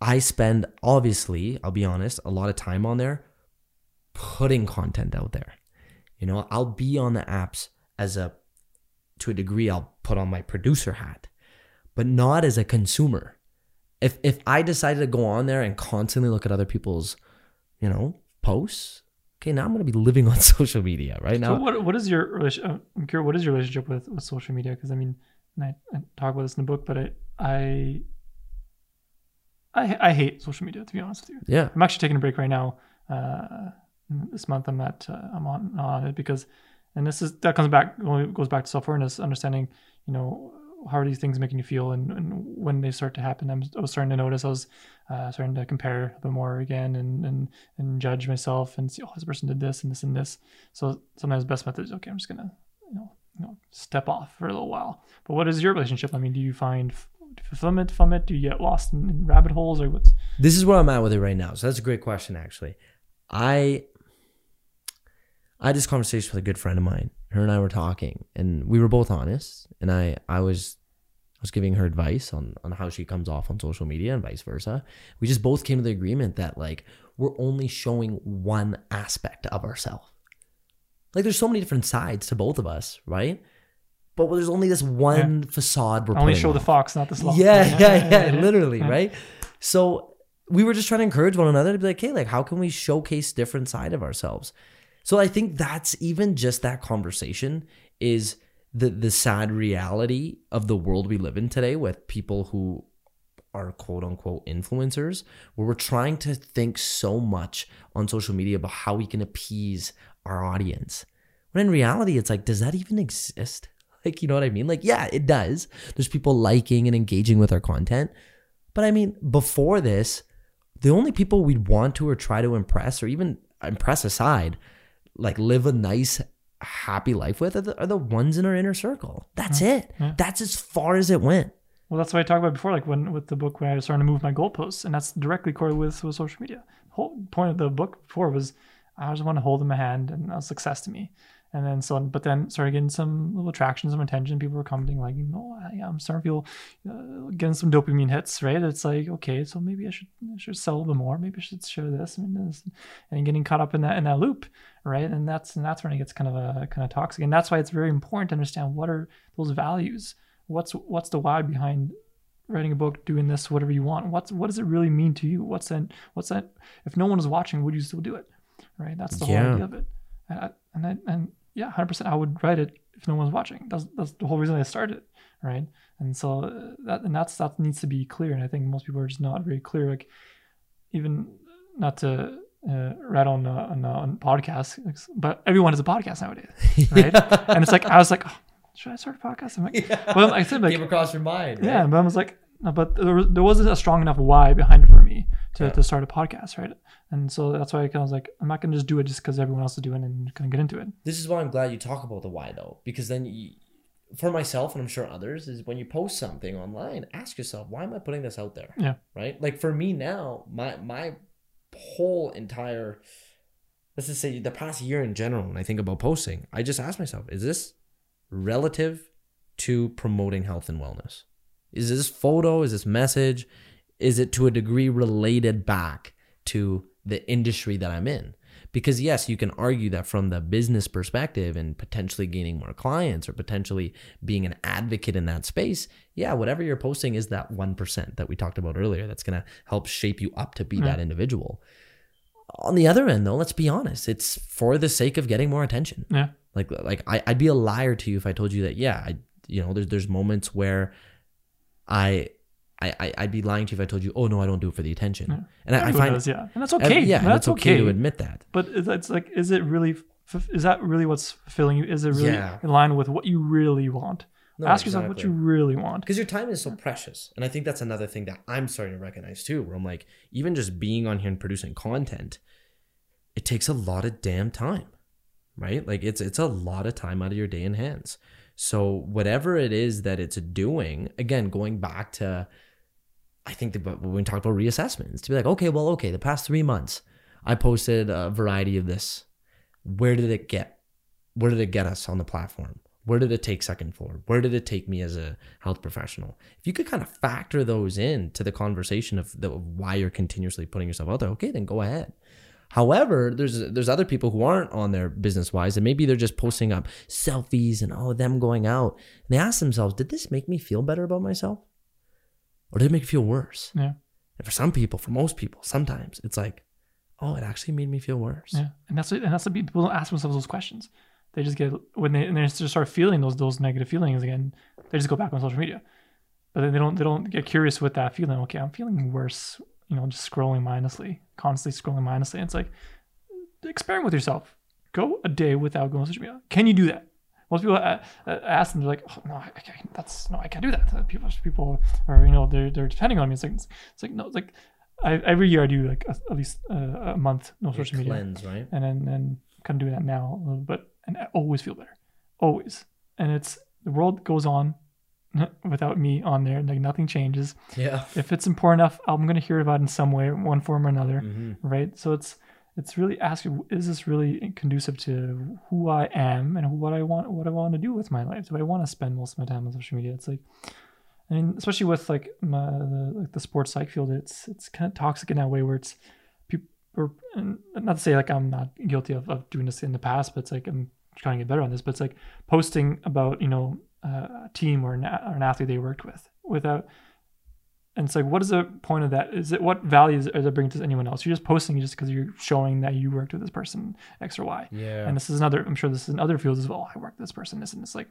I spend, obviously, I'll be honest, a lot of time on there putting content out there. You know, I'll be on the apps as a, to a degree, I'll put on my producer hat, but not as a consumer. If, if I decided to go on there and constantly look at other people's, you know, posts, okay, now I'm going to be living on social media right now. So what what is your uh, I'm curious, what is your relationship with, with social media? Because I mean, I, I, talk about this in the book, but I, I I I hate social media to be honest with you. Yeah, I'm actually taking a break right now. Uh, this month I'm at uh, I'm on on it because, and this is that comes back goes back to self awareness, understanding you know how are these things making you feel and, and when they start to happen. I'm, i was starting to notice i was uh, starting to compare a bit more again and, and and judge myself and see oh this person did this and this and this. So sometimes the best method is okay i'm just gonna you know, you know step off for a little while. But what is your relationship? I mean do you find fulfillment from it? Do you get lost in, in rabbit holes or what's this is where i'm at with it right now. So that's a great question actually. I I had this conversation with a good friend of mine. Her and I were talking, and we were both honest. And I, I was, I was giving her advice on on how she comes off on social media, and vice versa. We just both came to the agreement that like we're only showing one aspect of ourselves. Like there's so many different sides to both of us, right? But there's only this one yeah. facade. We're only show off. the fox, not the sloth. Yeah, yeah, yeah, yeah literally, right? So we were just trying to encourage one another to be like, hey, like how can we showcase different side of ourselves? So I think that's even just that conversation is the the sad reality of the world we live in today with people who are quote unquote influencers where we're trying to think so much on social media about how we can appease our audience. When in reality it's like does that even exist? Like you know what I mean? Like yeah, it does. There's people liking and engaging with our content. But I mean, before this, the only people we'd want to or try to impress or even impress aside like live a nice happy life with are the, are the ones in our inner circle. That's yeah. it. Yeah. that's as far as it went. Well that's what i talked about before like when with the book when i was starting to move my goalposts and that's directly correlated with, with social media. The whole point of the book before was i just want to hold in my hand and that was success to me and then so but then started getting some little traction some attention people were commenting like you know yeah, i'm starting to feel uh, getting some dopamine hits right? It's like okay so maybe i should I should sell a little bit more. Maybe i should share this and this and getting caught up in that in that loop right? And that's and that's when it gets kind of a kind of toxic. And that's why it's very important to understand what are those values. What's what's the why behind writing a book doing this whatever you want? What's what does it really mean to you? What's that what's that if no one is watching would you still do it right? That's the yeah. whole idea of it. And, and, and yeah, hundred percent. I would write it if no one's watching? That's that's the whole reason I started, right? And so uh, that and that's that needs to be clear. And I think most people are just not very clear. Like even not to uh, on uh, on, uh, on podcasts, but everyone has a podcast nowadays, right? and it's like I was like, oh, should I start a podcast? I'm like, well, I said like, Came across your mind. yeah, right? but I was like, Uh, but there, was- there wasn't a strong enough why behind it for me to, Yeah. to start a podcast, right? And so that's why I kind of was like, I'm not gonna just do it just because everyone else is doing it and gonna get into it. This is why I'm glad you talk about the why though, because then you, for myself and I'm sure others is when you post something online, ask yourself, why am I putting this out there? Yeah. Right. Like for me now, my my whole entire let's just say the past year in general, when I think about posting, I just ask myself, is this relative to promoting health and wellness? Is this photo? Is this message? Is it to a degree related back to the industry that I'm in? Because yes, you can argue that from the business perspective and potentially gaining more clients or potentially being an advocate in that space, yeah, whatever you're posting is that 1% that we talked about earlier that's going to help shape you up to be that hmm. individual. On the other end though, let's be honest, it's for the sake of getting more attention. Yeah. Like like I, I'd be a liar to you if I told you that yeah, I you know, there's there's moments where I I, I I'd be lying to you if I told you, oh no, I don't do it for the attention. And I, I find does, yeah, and that's okay. yeah, and that's okay, okay. to admit that. But it's, like, is it really? Is that really what's fulfilling you? Is it really Yeah. in line with what you really want? No, Ask yourself what you really want. because your time is so precious and i think that's another thing that i'm starting to recognize too where i'm like even just being on here and producing content it takes a lot of damn time right like it's it's a lot of time out of your day and hands so whatever it is that it's doing again going back to i think that when we talk about reassessments to be like okay well okay the past three months i posted a variety of this. Where did it get where did it get us on the platform? Where did it take second floor? Where did it take me as a health professional? If you could kind of factor those in to the conversation of the of why you're continuously putting yourself out there okay then go ahead however there's there's other people who aren't on their business wise and maybe they're just posting up selfies and all oh them going out and they ask themselves did this make me feel better about myself or did it make me feel worse Yeah, and for some people for most people sometimes it's like oh it actually made me feel worse yeah, and that's what, and that's what people don't ask themselves those questions. They just get when they and they just start feeling those those negative feelings again. They just go back on social media, but then they don't they don't get curious with that feeling. Okay, I'm feeling worse. You know, just scrolling mindlessly, constantly scrolling mindlessly. It's like experiment with yourself. Go a day without going on social media. Can you do that? Most people uh, uh, ask them, they're like, oh, "No, I can't, that's no, I can't do that." Uh, People, people, are you know, they're they're depending on me. It's like it's, it's like no, it's like I, every year I do like a, at least uh, a month no social media cleanse right and then and kind of doing that now a little bit and I always feel better always and it's the world goes on without me on there like nothing changes yeah if it's important enough i'm going to hear about it in some way one form or another hmm right so it's it's really asking is this really conducive to who i am and what i want what i want to do with my life do i want to spend most of my time on social media it's like I mean, especially with like my the, like the sports psych field, it's it's kind of toxic in that way where it's people. Or, and not to say like I'm not guilty of, of doing this in the past, but it's like I'm trying to get better on this. But it's like posting about you know uh, a team or an, or an athlete they worked with without. And it's like, what is the point of that? Is it what values is it bringing to anyone else? You're just posting just because you're showing that you worked with this person X or Y. yeah And this is another. I'm sure this is in other fields as well. I worked with this person. This and it's like,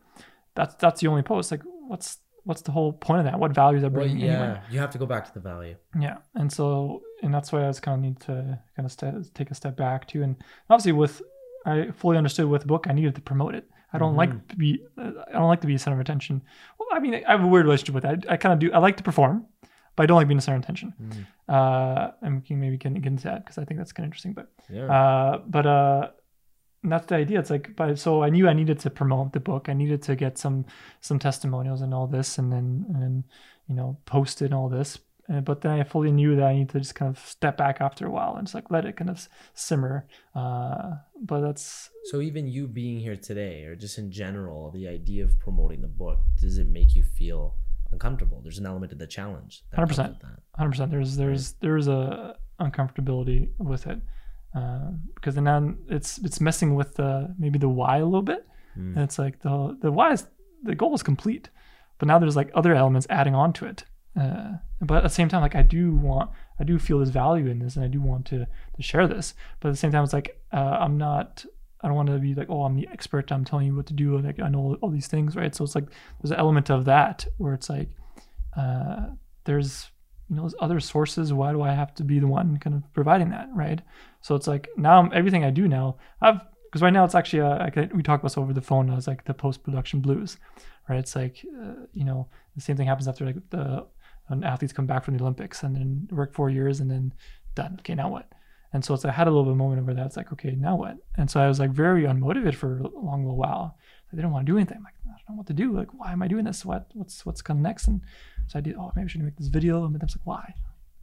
that's that's the only post. Like, what's what's the whole point of that? What values are well, bringing yeah anyone? you have to go back to the value Yeah, and so and that's why I was kind of need to kind of ste- take a step back too. And obviously, with I fully understood with the book, I needed to promote it. I don't like to be uh, I don't like to be a center of attention. Well, I mean, I have a weird relationship with that. I, I kind of do. I like to perform, but I don't like being the center of attention. Uh, and we can maybe get, get into that because I think that's kind of interesting. But yeah uh, but uh, that's the idea. It's like, but so I knew I needed to promote the book. I needed to get some some testimonials and all this, and then and then you know post it and all this. Uh, but then I fully knew that I need to just kind of step back after a while and just like let it kind of simmer. Uh, but that's So even you being here today, or just in general, the idea of promoting the book, does it make you feel uncomfortable? There's an element of the challenge. 100%. hundred percent. There's there's there's a uncomfortability with it uh, because then then it's it's messing with the maybe the why a little bit. Mm. And it's like the the why is the goal is complete, but now there's like other elements adding on to it. Uh, but at the same time, like I do want, I do feel there's value in this, and I do want to to share this. But at the same time, it's like uh, I'm not I don't want to be like, oh, I'm the expert. I'm telling you what to do. Like I know all, all these things, right? So it's like there's an element of that where it's like uh, there's you know there's other sources. Why do I have to be the one kind of providing that, right? So it's like now everything I do now, I've because right now it's actually uh, we talk about this over the phone as like the post production blues, right? It's like uh, you know the same thing happens after like the when athletes come back from the Olympics and then work four years and then done. Okay, now what? And so it's I had a little bit of a moment over that. It's like, okay, now what? And so I was like very unmotivated for a long little while. I didn't want to do anything. I'm like, I don't know what to do. Like, why am I doing this? What what's what's coming next? And so I did, oh, maybe I should make this video. And then I was like, why?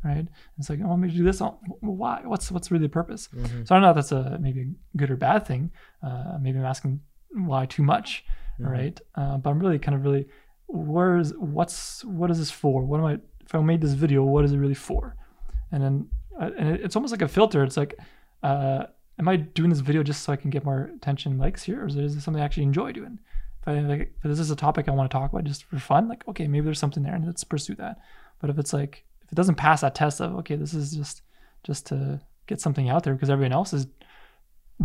Right? And it's like, oh, to do this. Oh, why? What's what's really the purpose? Mm-hmm. So I don't know if that's a maybe a good or bad thing. Uh, maybe I'm asking why too much, mm-hmm. right? Uh, but I'm really kind of really, where's what's what is this for? What am I? If I made this video, what is it really for? And then uh, and it's almost like a filter. It's like, uh, am I doing this video just so I can get more attention, likes here, or is this something I actually enjoy doing? If I like, if this is a topic I want to talk about just for fun, like okay, maybe there's something there, and let's pursue that. But if it's like if it doesn't pass that test of okay, this is just just to get something out there because everyone else is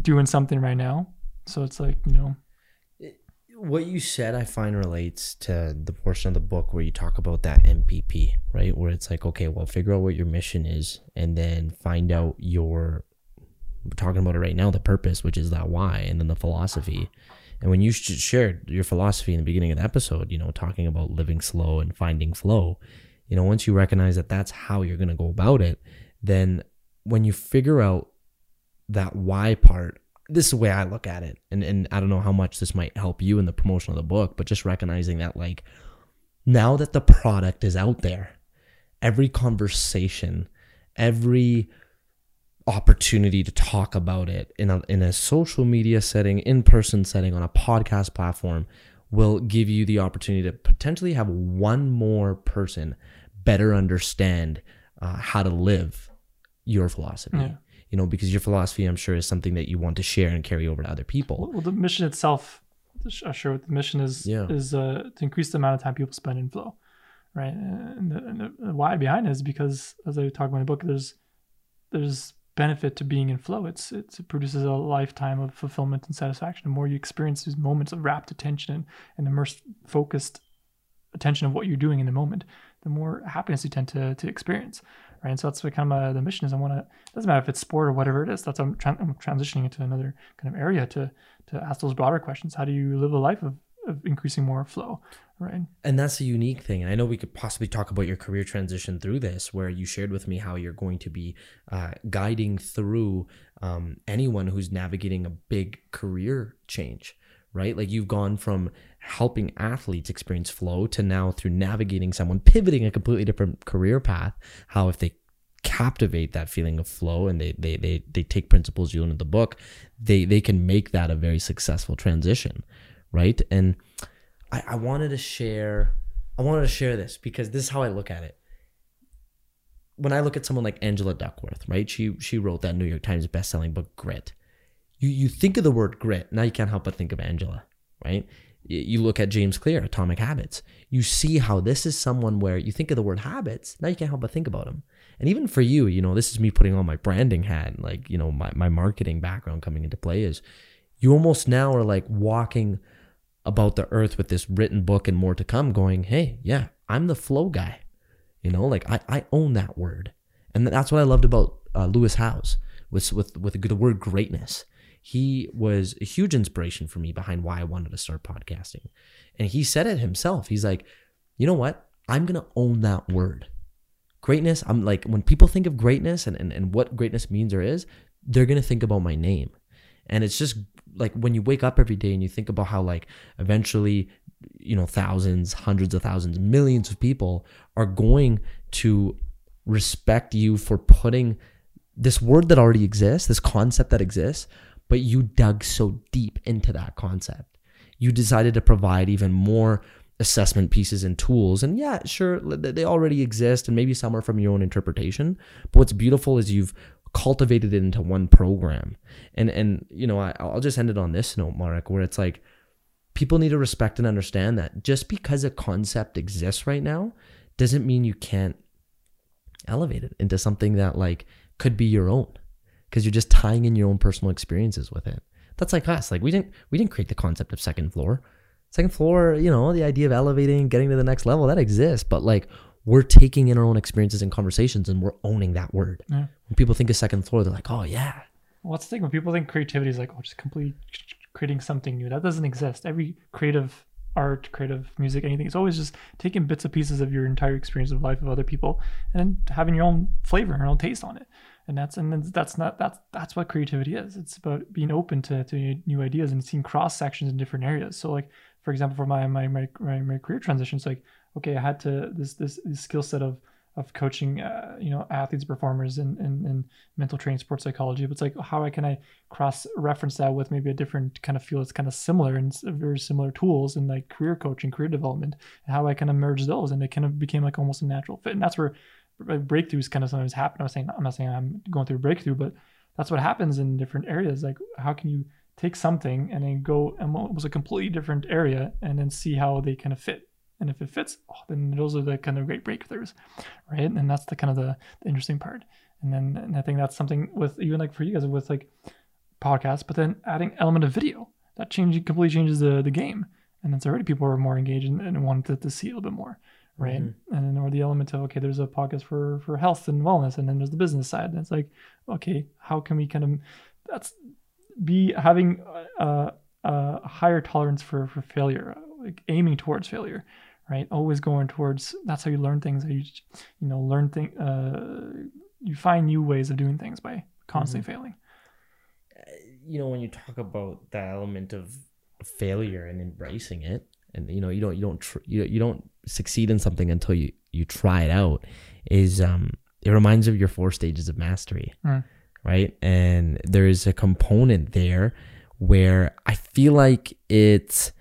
doing something right now, so it's like you know what you said I find relates to the portion of the book where you talk about that MPP, right? Where it's like, okay, well, figure out what your mission is and then find out your we're talking about it right now, the purpose, which is that why, and then the philosophy. And when you shared your philosophy in the beginning of the episode, you know, talking about living slow and finding flow, you know, once you recognize that that's how you're going to go about it, then when you figure out that why part this is the way I look at it. And and I don't know how much this might help you in the promotion of the book, but just recognizing that like now that the product is out there, every conversation, every opportunity to talk about it in a in a social media setting, in-person setting on a podcast platform will give you the opportunity to potentially have one more person better understand uh, how to live your philosophy. Yeah you know, because your philosophy, I'm sure, is something that you want to share and carry over to other people. Well, the mission itself, I'm sure what the mission is, yeah. is uh, to increase the amount of time people spend in flow, right? And the, and the why behind it is because, as I talk about in the book, there's there's benefit to being in flow. It's, it's, it produces a lifetime of fulfillment and satisfaction. The more you experience these moments of rapt attention and, and immersed, focused attention of what you're doing in the moment, the more happiness you tend to to experience right? And so that's kind of the mission is. I want to. Doesn't matter if it's sport or whatever it is. That's I'm, tra- I'm transitioning into another kind of area to to ask those broader questions. How do you live a life of, of increasing more flow, right? And that's a unique thing. And I know we could possibly talk about your career transition through this, where you shared with me how you're going to be uh, guiding through um, anyone who's navigating a big career change right? Like you've gone from helping athletes experience flow to now through navigating someone pivoting a completely different career path, how if they captivate that feeling of flow and they they they, they take principles you learn in the book, they they can make that a very successful transition, right? And I, I wanted to share I wanted to share this because this is how I look at it. When I look at someone like Angela Duckworth, right? She she wrote that New York Times best-selling book Grit you you think of the word grit, now you can't help but think of Angela, right? You look at James Clear, Atomic Habits. You see how this is someone where you think of the word habits, now you can't help but think about him. And even for you, you know, this is me putting on my branding hat, like, you know, my, my marketing background coming into play is you almost now are like walking about the earth with this written book and more to come, going, hey, yeah, I'm the flow guy. You know, like I, I own that word. And that's what I loved about uh, Lewis Howes with, with, with the word greatness he was a huge inspiration for me behind why I wanted to start podcasting. And he said it himself. He's like, you know what? I'm going to own that word. Greatness, I'm like, when people think of greatness and, and, and what greatness means or is, they're going to think about my name. And it's just like when you wake up every day and you think about how, like, eventually, you know, thousands, hundreds of thousands, millions of people are going to respect you for putting this word that already exists, this concept that exists, but you dug so deep into that concept. You decided to provide even more assessment pieces and tools. And yeah, sure, they already exist and maybe some are from your own interpretation. But what's beautiful is you've cultivated it into one program. And, and you know, I, I'll just end it on this note, Marek, where it's like people need to respect and understand that just because a concept exists right now doesn't mean you can't elevate it into something that like could be your own because you're just tying in your own personal experiences with it. that's like us. Like we didn't we didn't create the concept of second floor. Second floor, you know, the idea of elevating, getting to the next level, that exists. But like we're taking in our own experiences and conversations and we're owning that word. Yeah. When people think of second floor, they're like, oh yeah. Well, What's the thing when people think creativity is like, oh, just completely creating something new? That doesn't exist. Every creative art, creative music, anything, it's always just taking bits and pieces of your entire experience of life of other people and having your own flavor and your own taste on it. And that's and that's not that's that's what creativity is. It's about being open to, to new ideas and seeing cross sections in different areas. So like for example, for my my my, my, career transitions, like okay, I had to this this, this skill set of of coaching, uh, you know, athletes, performers, in, in mental training, sports psychology. But it's like, how can I cross reference that with maybe a different kind of field that's kind of similar and very similar tools in like career coaching, career development, and how I can merge those, and it kind of became like almost a natural fit. And that's where breakthroughs kind of sometimes happen. I was saying, I'm not saying I'm going through a breakthrough, but that's what happens in different areas. Like, how can you take something and then go and was a completely different area and then see how they kind of fit and if it fits, oh, then those are the kind of great breakthroughs, right? And that's the kind of the, the interesting part. And then and I think that's something with even like for you guys with like podcasts, but then adding element of video that changing completely changes the the game. And it's already people are more engaged and, and wanted to, to see a little bit more, right? Mm-hmm. And then or the element of okay, there's a podcast for for health and wellness, and then there's the business side. And it's like, okay, how can we kind of that's be having a, a higher tolerance for for failure, like aiming towards failure, right? Always going towards. That's how you learn things. you, you know, learn thing. Uh, you find new ways of doing things by constantly mm-hmm. failing. Uh, you know, when you talk about that element of failure and embracing it, and you know, you don't, you don't, tr- you, you don't succeed in something until you you try it out. Is um, it reminds of your four stages of mastery, mm. right? And there is a component there where I feel like it's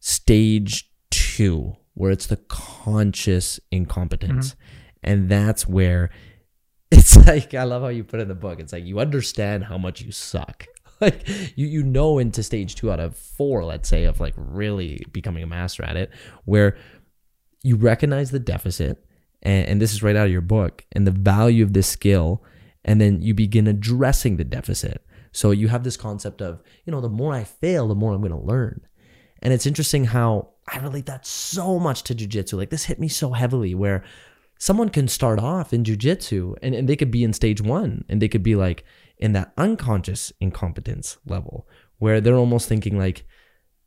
stage two where it's the conscious incompetence. Mm-hmm. And that's where it's like I love how you put it in the book. It's like you understand how much you suck. Like you you know into stage 2 out of 4 let's say of like really becoming a master at it where you recognize the deficit and, and this is right out of your book and the value of this skill and then you begin addressing the deficit. So you have this concept of, you know, the more I fail, the more I'm going to learn. And it's interesting how I relate that so much to jujitsu. Like this hit me so heavily where someone can start off in jujitsu and, and they could be in stage one and they could be like in that unconscious incompetence level where they're almost thinking like,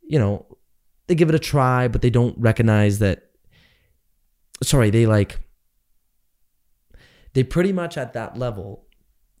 you know, they give it a try, but they don't recognize that. Sorry, they like, they pretty much at that level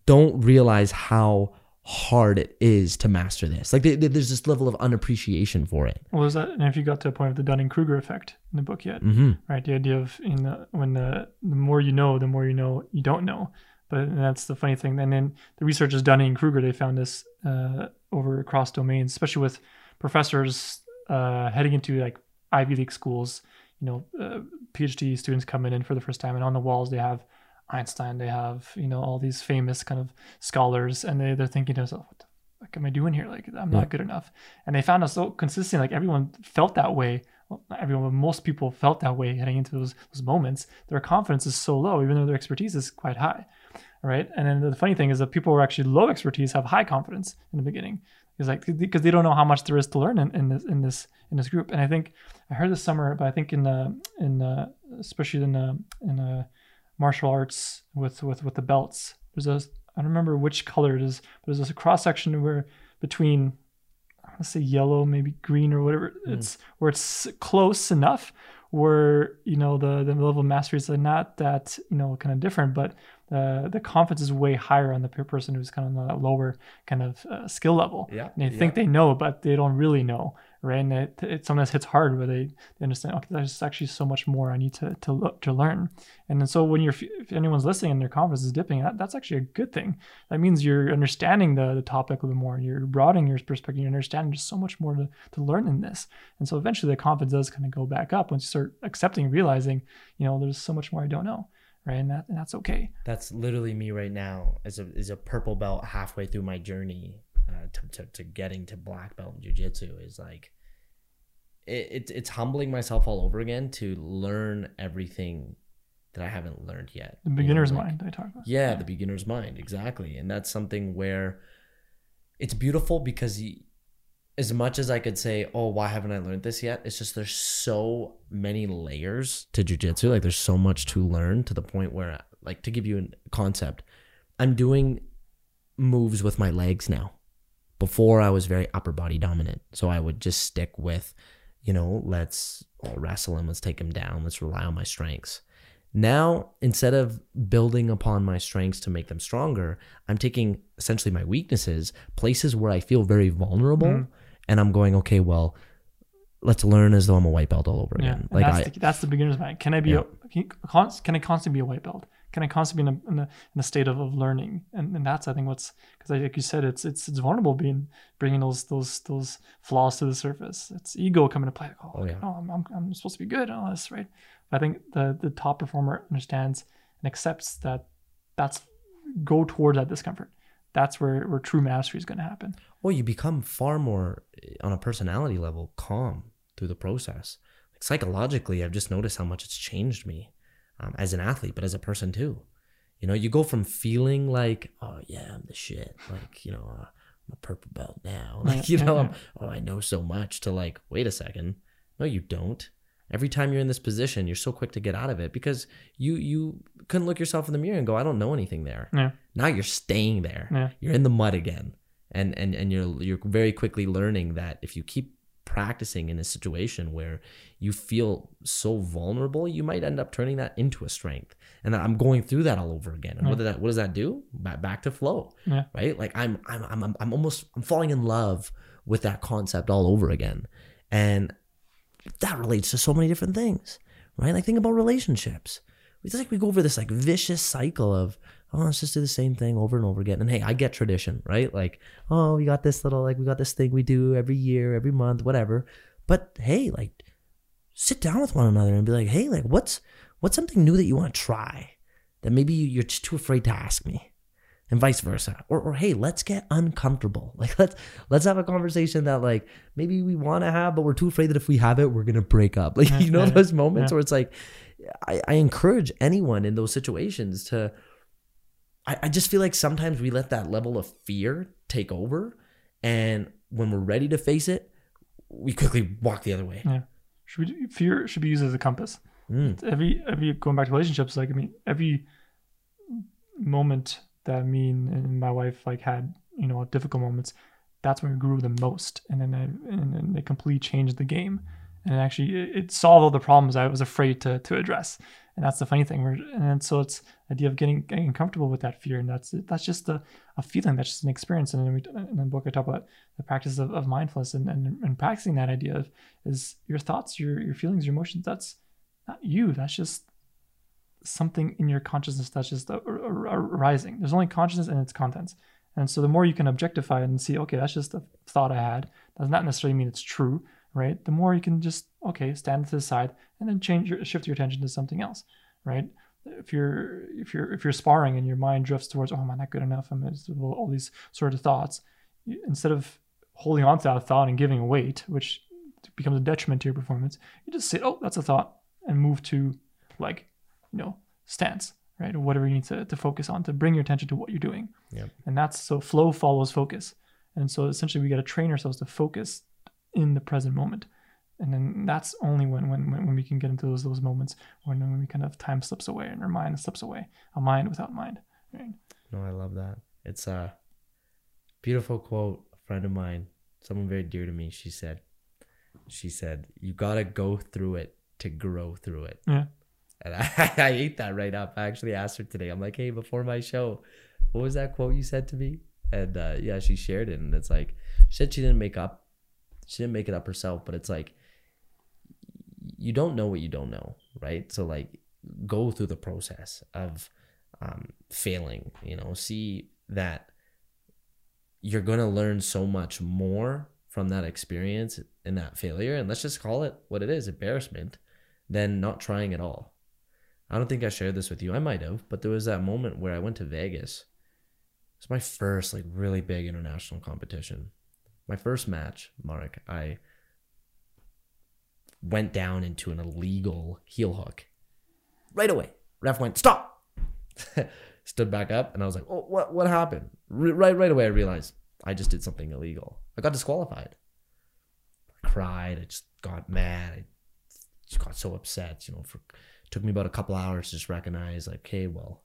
don't realize how hard it is to master this. Like they, they, there's this level of unappreciation for it. Well, is that and if you got to a point of the Dunning Kruger effect in the book yet, mm-hmm. right? The idea of in the, when the the more you know, the more you know you don't know. But that's the funny thing. And then the researchers Dunning and Kruger they found this uh, over across domains, especially with professors uh, heading into like Ivy League schools. You know, uh, PhD students coming in for the first time, and on the walls they have Einstein, they have, you know, all these famous kind of scholars, and they, they're thinking to themselves, what the fuck am I doing here? Like, I'm not good enough. And they found us so consistent, like everyone felt that way. Well, not everyone, but most people felt that way heading into those, those moments. Their confidence is so low, even though their expertise is quite high. Right. And then the funny thing is that people who are actually low expertise have high confidence in the beginning. It's like because they don't know how much there is to learn in, in this in this in this group. And I think I heard this summer, but I think in the in the especially in the in the martial arts with with with the belts. There's a I don't remember which color it is, but there's a cross section where between I want to say yellow, maybe green or whatever. Mm. It's where it's close enough where you know the the level of mastery is not that you know kind of different, but the the confidence is way higher on the person who's kind of on that lower kind of uh, skill level. Yeah, and they yeah. think they know, but they don't really know right? And it, it sometimes hits hard where they, they understand, okay, there's actually so much more I need to to look to learn. And then so when you're if anyone's listening and their confidence is dipping, that, that's actually a good thing. That means you're understanding the the topic a little bit more. You're broadening your perspective. You're understanding there's so much more to, to learn in this. And so eventually the confidence does kind of go back up once you start accepting, realizing, you know, there's so much more I don't know right? And that and that's okay. That's literally me right now as a as a purple belt halfway through my journey uh, to, to, to getting to black belt in jiu-jitsu is like it, it, it's humbling myself all over again to learn everything that I haven't learned yet. The beginner's you know, like, mind I talk about. Yeah, the beginner's mind, exactly. And that's something where it's beautiful because you, as much as I could say, oh, why haven't I learned this yet? It's just there's so many layers to jujitsu. Like there's so much to learn to the point where, like, to give you a concept, I'm doing moves with my legs now. Before I was very upper body dominant, so I would just stick with, you know, let's wrestle him, let's take him down, let's rely on my strengths. Now, instead of building upon my strengths to make them stronger, I'm taking essentially my weaknesses, places where I feel very vulnerable, Mhm. And I'm going, okay, well, let's learn as though I'm a white belt all over Yeah, again. Like that's I, the, that's the beginner's mind. Can I be Yeah. a can, const- can I constantly be a white belt? Can I constantly be in a, in a, in a state of, of learning? And, and that's I think what's because like you said, it's it's it's vulnerable being bringing those those those flaws to the surface. It's ego coming to play. Like, oh, Oh, yeah. oh I'm, I'm I'm supposed to be good. and all this right. I think the the top performer understands and accepts that that's go towards that discomfort. That's where where true mastery is going to happen. well, you become far more eh, on a personality level calm through the process. Like psychologically, I've just noticed how much it's changed me um, as an athlete, but as a person too. You know, you go from feeling like, oh yeah, I'm the shit, like you know, uh, I'm a purple belt now, like you know, I'm, oh I know so much. To like, wait a second, no, you don't. Every time you're in this position, you're so quick to get out of it because you you couldn't look yourself in the mirror and go, I don't know anything there. Yeah. Now you're staying there. Yeah. You're in the mud again, and and and you're you're very quickly learning that if you keep practicing in a situation where you feel so vulnerable, you might end up turning that into a strength. And I'm going through that all over again. And what, did that, what does that do? Back, back to flow, Yeah. right? Like I'm, I'm, I'm, I'm- I'm almost, I'm falling in love with that concept all over again. And that relates to so many different things, right? Like think about relationships. It's like we go over this like vicious cycle of, oh, let's just do the same thing over and over again. And hey, I get tradition, right? Like, oh, we got this little, like, we got this thing we do every year, every month, whatever. But hey, like, sit down with one another and be like, hey, like, what's what's something new that you want to try that maybe you- you're just too afraid to ask me, and vice versa. Or, or hey, let's get uncomfortable. Like, let's let's have a conversation that like maybe we want to have, but we're too afraid that if we have it, we're gonna break up. Like, Yeah, you know, yeah, those moments yeah. where it's like, I, I encourage anyone in those situations to. I, I just feel like sometimes we let that level of fear take over, and when we're ready to face it, we quickly walk the other way. Yeah. Should we, fear should be used as a compass. Mm. every every going back to relationships like i mean every moment that me and, my wife like had you know difficult moments that's when we grew the most. And then I, and then they completely changed the game. And it actually it, it solved all the problems i was afraid to to address. And that's the funny thing. We're, and so it's idea of getting getting comfortable with that fear. And that's that's just a, a feeling that's just an experience. And we, in the book i talk about the practice of, of mindfulness and, and and practicing that idea of is your thoughts your your feelings your emotions that's not you. That's just something in your consciousness that's just ar- ar- ar- arising. There's only consciousness and its contents. And so the more you can objectify it and see, okay, that's just a thought I had, does not necessarily mean it's true, right? The more you can just, okay, stand to the side and then change your shift your attention to something else, right? If you're if you're if you're sparring and your mind drifts towards, oh, am I not good enough? I'm all these sort of thoughts, instead of holding on to that thought and giving weight, which becomes a detriment to your performance, you just say, oh, that's a thought, and move to like, you know, stance, right? Or whatever you need to, to focus on to bring your attention to what you're doing. Yep. And that's so flow follows focus. And so essentially we got to train ourselves to focus in the present moment. And then that's only when, when, when we can get into those, those moments when, when we kind of time slips away and our mind slips away, a mind without mind. Right? No, I love that. It's a beautiful quote. A friend of mine, someone very dear to me, she said, she said, you gotta go through it to grow through it. Yeah. And I, I ate that right up. I actually asked her today. I'm like, hey, before my show, what was that quote you said to me? And uh, yeah, she shared it, and it's like she said she didn't make up, she didn't make it up herself, but it's like you don't know what you don't know, right? So like, go through the process of um, failing. You know, see that you're gonna learn so much more from that experience and that failure, and let's just call it what it is, embarrassment, than not trying at all. I don't think I shared this with you. I might have, but there was that moment where I went to Vegas. It's my first like really big international competition. My first match, Mark, I went down into an illegal heel hook. Right away. Ref went, stop. Stood back up and I was like, oh, what, what happened? R- right, right away, I realized I just did something illegal. I got disqualified. I cried. I just got mad. I just got so upset. You know, for took me about a couple hours to just recognize, like, okay, well,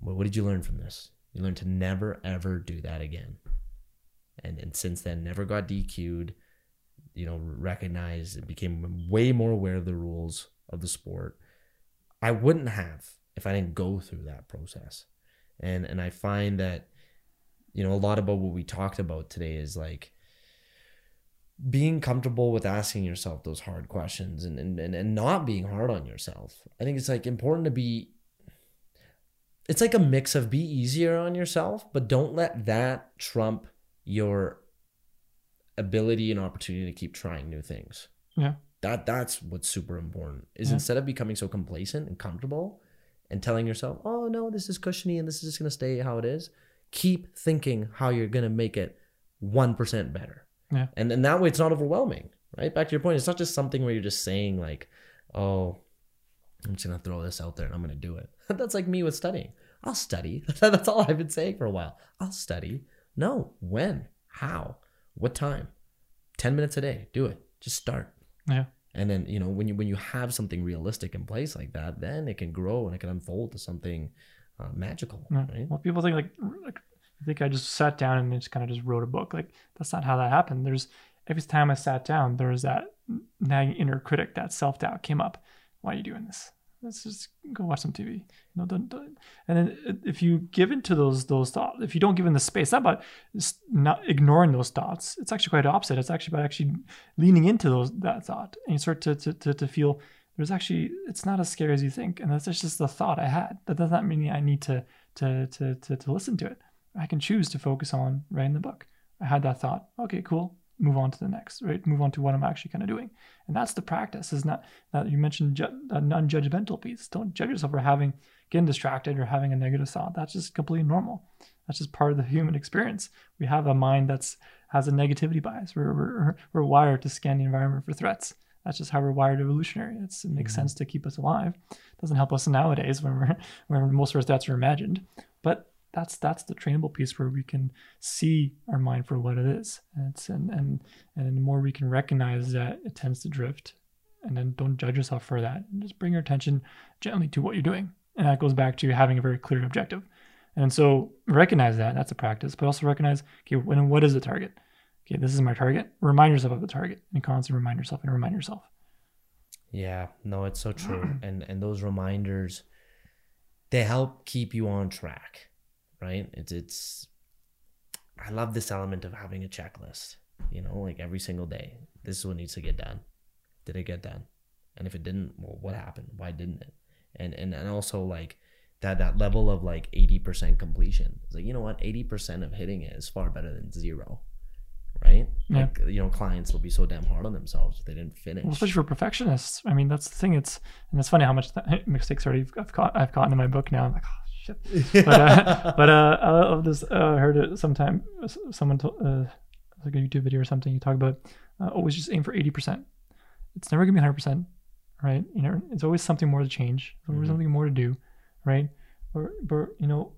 what, did you learn from this? You learned to never ever do that again. And and since then, never got DQ'd. You know, recognized and became way more aware of the rules of the sport. I wouldn't have if I didn't go through that process. And and I find that you know a lot about what we talked about today is like being comfortable with asking yourself those hard questions and, and, and, and not being hard on yourself. I think it's like important to be it's like a mix of be easier on yourself, but don't let that trump your ability and opportunity to keep trying new things. Yeah. That that's what's super important. Is Yeah. instead of becoming so complacent and comfortable and telling yourself, "Oh no, this is cushiony and this is just going to stay how it is." Keep thinking how you're going to make it 1% better. Yeah. And then that way it's not overwhelming, right? Back to your point, it's not just something where you're just saying like, "Oh, I'm just going to throw this out there and I'm going to do it." That's like me with studying. I'll study. That's all I've been saying for a while. I'll study. No, when? How? What time? 10 minutes a day. Do it. Just start. Yeah. And then, you know, when you when you have something realistic in place like that, then it can grow and it can unfold to something uh, magical, Yeah. right? Well, people think like, like I think I just sat down and just kind of just wrote a book. Like that's not how that happened. There's every time I sat down, there was that nagging inner critic, that self doubt came up. Why are you doing this? Let's just go watch some TV. You know, don't, don't. and then uh, if you give into those those thoughts, if you don't give in the space, not about not ignoring those thoughts. It's actually quite opposite. It's actually about actually leaning into those that thought, and you start to to to, to feel there's actually it's not as scary as you think, and that's just the thought I had. That does not mean I need to to to to, to listen to it. I can choose to focus on writing the book. I had that thought. Okay, cool. Move on to the next, right? Move on to what I'm actually kind of doing, and that's the practice. Is not that you mentioned ju- a non-judgmental piece. Don't judge yourself for having getting distracted or having a negative thought. That's just completely normal. That's just part of the human experience. We have a mind that's has a negativity bias. We're we're, we're wired to scan the environment for threats. That's just how we're wired evolutionary. It's, it makes mm-hmm. sense to keep us alive. doesn't help us nowadays when we're when most of our threats are imagined. But that's that's the trainable piece where we can see our mind for what it is. And it's and and and the more we can recognize that it tends to drift, and then don't judge yourself for that. And just bring your attention gently to what you're doing. And that goes back to having a very clear objective. And so recognize that that's a practice, but also recognize okay, when what is the target? Okay, this is my target. Remind yourself of the target and constantly remind yourself and remind yourself. Yeah, no, it's so true. and and those reminders they help keep you on track, right? It's it's I love this element of having a checklist, you know, like every single day. This is what needs to get done. Did it get done? And if it didn't, well, what happened? Why didn't it? And and and also like that that level of like 80% completion. It's like, you know what? 80% of hitting it is far better than zero. Right? Yeah. Like, you know, clients will be so damn hard on themselves if they didn't finish. Well, especially for perfectionists. I mean, that's the thing. It's and it's funny how much th- mistakes already I've caught I've caught in my book now. I'm like, oh shit. But uh, but uh, I love this. Uh, I heard it sometime. Someone told uh, like a YouTube video or something. You talk about uh, always just aim for eighty percent. It's never gonna be hundred percent, right? You know, it's always something more to change. There's always Mhm. something more to do, right? Or but you know,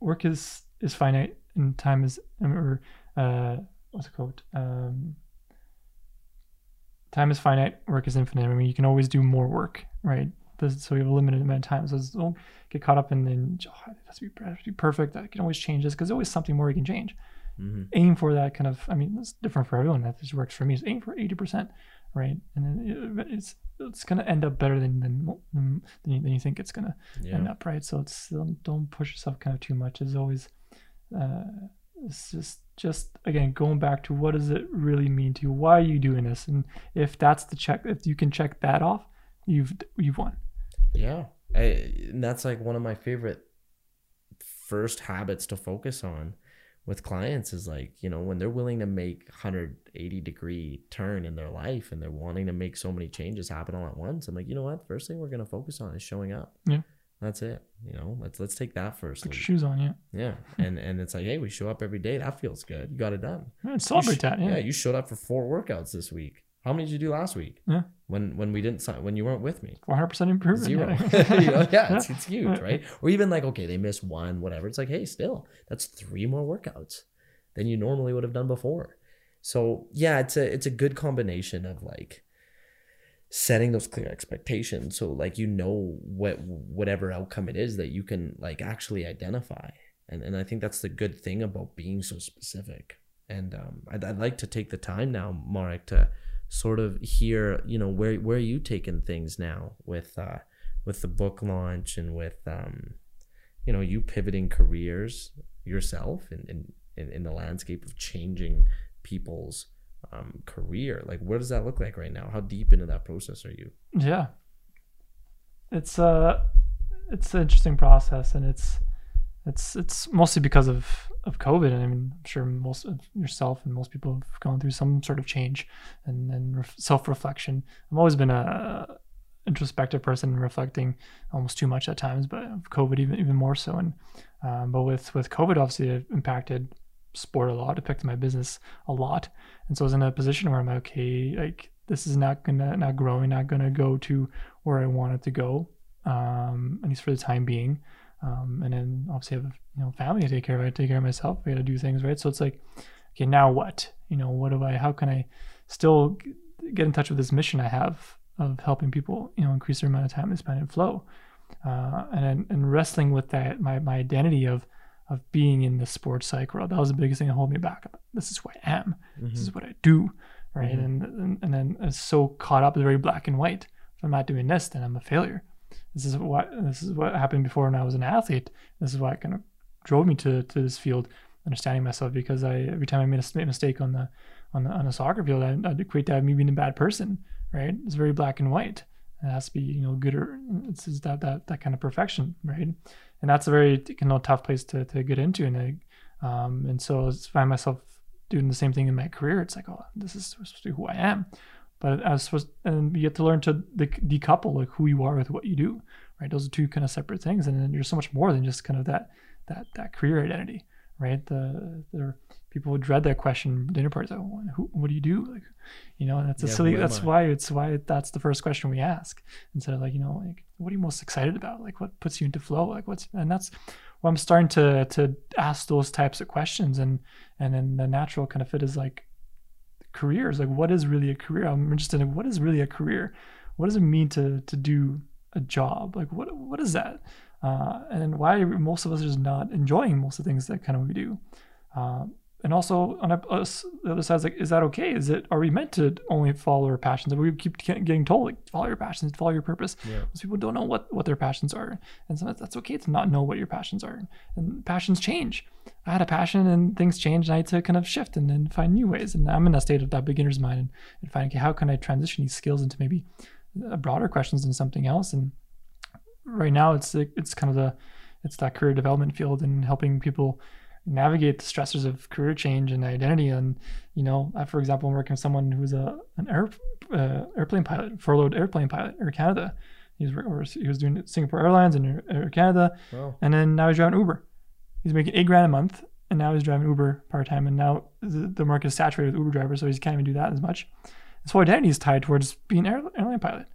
work is is finite and time is or uh, what's it called? Um, time is finite, work is infinite. I mean, you can always do more work, right? There's- So we have a limited amount of time. So get caught up in, then oh, it has to be, has to be perfect. I can always change this because there's always something more you can change. hmm Aim for that kind of. I mean, it's different for everyone. That just works for me. Is aim for eighty percent, right? And then it's it's gonna end up better than than than, than, you, than you think it's gonna Yeah. end up, right? So it's don't, don't push yourself kind of too much. It's always uh, it's just just again going back to what does it really mean to you? Why are you doing this? And if that's the check, if you can check that off, you've you've won. Yeah. I, and that's like one of my favorite first habits to focus on with clients is like, you know, when they're willing to make 180 degree turn in their life and they're wanting to make so many changes happen all at once. I'm like, you know what? First thing we're going to focus on is showing up. Yeah. That's it. You know, let's let's take that first. Put your shoes on, yeah. Yeah. And and it's like, hey, we show up every day. That feels good. You got it done. Yeah, celebrate sh- that, yeah. You showed up for four workouts this week. How many did you do last week? Yeah. When when we didn't sign when you weren't with me. Four hundred percent improvement. Zero. Yeah. you know, yeah, it's, it's huge, right? Or even like, okay, they missed one, whatever. It's like, hey, still, that's three more workouts than you normally would have done before. So yeah, it's a it's a good combination of like setting those clear expectations so like you know what whatever outcome it is that you can like actually identify and and i think that's the good thing about being so specific and um, I'd, I'd like to take the time now marek to sort of hear you know where where are you taking things now with uh with the book launch and with um you know you pivoting careers yourself in in in, in the landscape of changing people's um, career? Like what does that look like right now? How deep into that process are you? Yeah. It's uh it's an interesting process and it's it's it's mostly because of of COVID and I mean I'm sure most of yourself and most people have gone through some sort of change and and ref- self-reflection. I've always been a introspective person reflecting almost too much at times but COVID even even more so and um, but with with COVID obviously it impacted sport a lot affected my business a lot and so I was in a position where I'm like, okay like this is not gonna not growing not gonna go to where I want it to go, um, at least for the time being. Um, and then obviously I have you know family to take care of. I take care of myself. I got to do things right. So it's like, okay, now what? You know, what do I? How can I still get in touch with this mission I have of helping people? You know, increase their amount of time they spend in flow, uh, and then- and wrestling with that my my identity of of being in the sports psych world. That was the biggest thing that held me back. This is who I am. This is what I do. Right. And, and and then it's so caught up, it's very black and white. If I'm not doing this, then I'm a failure. This is what this is what happened before when I was an athlete. This is what kind of drove me to, to this field, understanding myself because I every time I made a mistake on the on the on a soccer field, I, I'd equate that me being a bad person. Right? It's very black and white. It has to be you know good or it's just that that that kind of perfection, right? And that's a very you know tough place to to get into, and I, um and so I find myself doing the same thing in my career. It's like oh this is who I am but I was supposed and you get to learn to de- decouple like who you are with what you do right? Those are two kind of separate things and then you're so much more than just kind of that that that career identity right? The there people would dread that question dinner parties like, "What- who, what do you do? Like you know and that's a Yeah, silly that's I? why it's why that's the first question we ask instead of like you know like what are you most excited about? Like what puts you into flow? Like what's and that's why i'm starting to to ask those types of questions and and then the natural kind of fit is like careers like what is really a career? I'm interested in what is really a career? What does it mean to to do a job? Like what what is that? Uh, and why most of us are just not enjoying most of the things that kind of we do? Um, and also on a, us, the other side is like is that okay? Is it are we meant to only follow our passions? We keep getting told like follow your passions follow your purpose. Yeah. most people don't know what what their passions are. And sometimes that's okay to not know what your passions are. And passions change. I had a passion and things changed and i had to kind of shift and then find new ways. And i'm in a state of that beginner's mind and, and finding okay how can i transition these skills into maybe broader questions and something else? And right now it's it's kind of the it's that career development field and helping people navigate the stressors of career change and identity. And you know I, for example i'm working with someone who's a an air, uh, airplane pilot furloughed airplane pilot air canada. He was, or he was doing singapore airlines and air, canada. Wow. and then now he's driving uber. He's making eight grand a month and now he's driving uber part-time. And now the, the market is saturated with uber drivers so he can't even do that as much. His whole identity is tied towards being an air, airline pilot.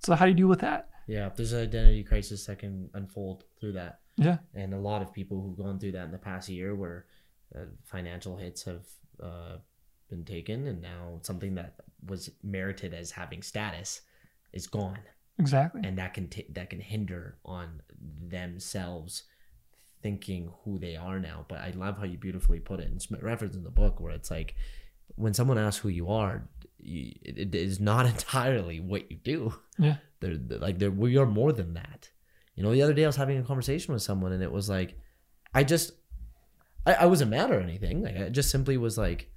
So how do you deal with that Yeah, there's an identity crisis that can unfold through that. yeah. And a lot of people who've gone through that in the past year where uh, financial hits have uh, been taken and now something that was merited as having status is gone. Exactly. And that can t- that can hinder on themselves thinking who they are now. But i love how you beautifully put it and it's referenced in the book where it's like when someone asks who you are you, it, is not entirely what you do. Yeah. They're, they're like they're we are more than that. You know the other day i was having a conversation with someone and it was like i just i, I wasn't mad or anything. Like i just simply was like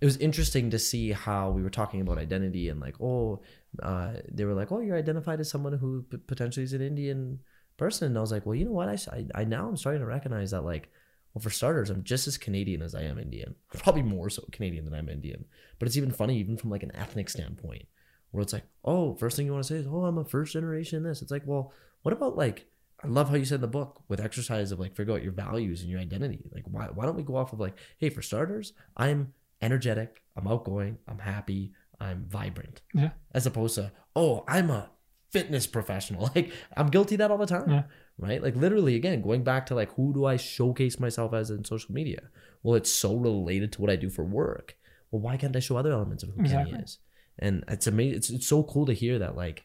it was interesting to see how we were talking about identity and like oh uh, they were like oh you're identified as someone who p- potentially is an indian person. And i was like well you know what? I, I now i'm starting to recognize that like well for starters i'm just as canadian as i am indian probably more so canadian than i'm indian but it's even funny even from like an ethnic standpoint where it's like, oh, first thing you want to say is, oh, I'm a first generation this. It's like, well, what about like, I love how you said in the book with exercise of like figure out your values and your identity. Like, why, why don't we go off of like, hey, for starters, I'm energetic, I'm outgoing, I'm happy, I'm vibrant, yeah as opposed to, oh, I'm a fitness professional. Like, I'm guilty of that all the time. Yeah. Right? Like, literally, again, going back to like, who do I showcase myself as in social media? Well, it's so related to what I do for work. well, why can't I show other elements of who Exactly. Kenny is? And it's amazing. It's, it's so cool to hear that like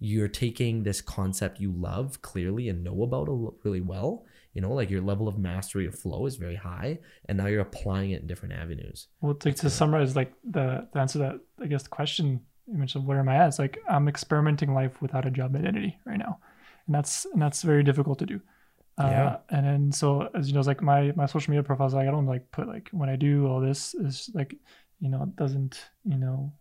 you're taking this concept you love clearly and know about a l- really well. You know, like your level of mastery of flow is very high, and now you're applying it in different avenues. Well, to, to summarize, like the, the answer to that, I guess the question you mentioned, where am I at? It's like I'm experimenting life without a job identity right now, and that's and that's very difficult to do. Uh, Yeah. And then so as you know, it's like my my social media profiles, like I don't like put like when I do all this is like, you know, it doesn't you know,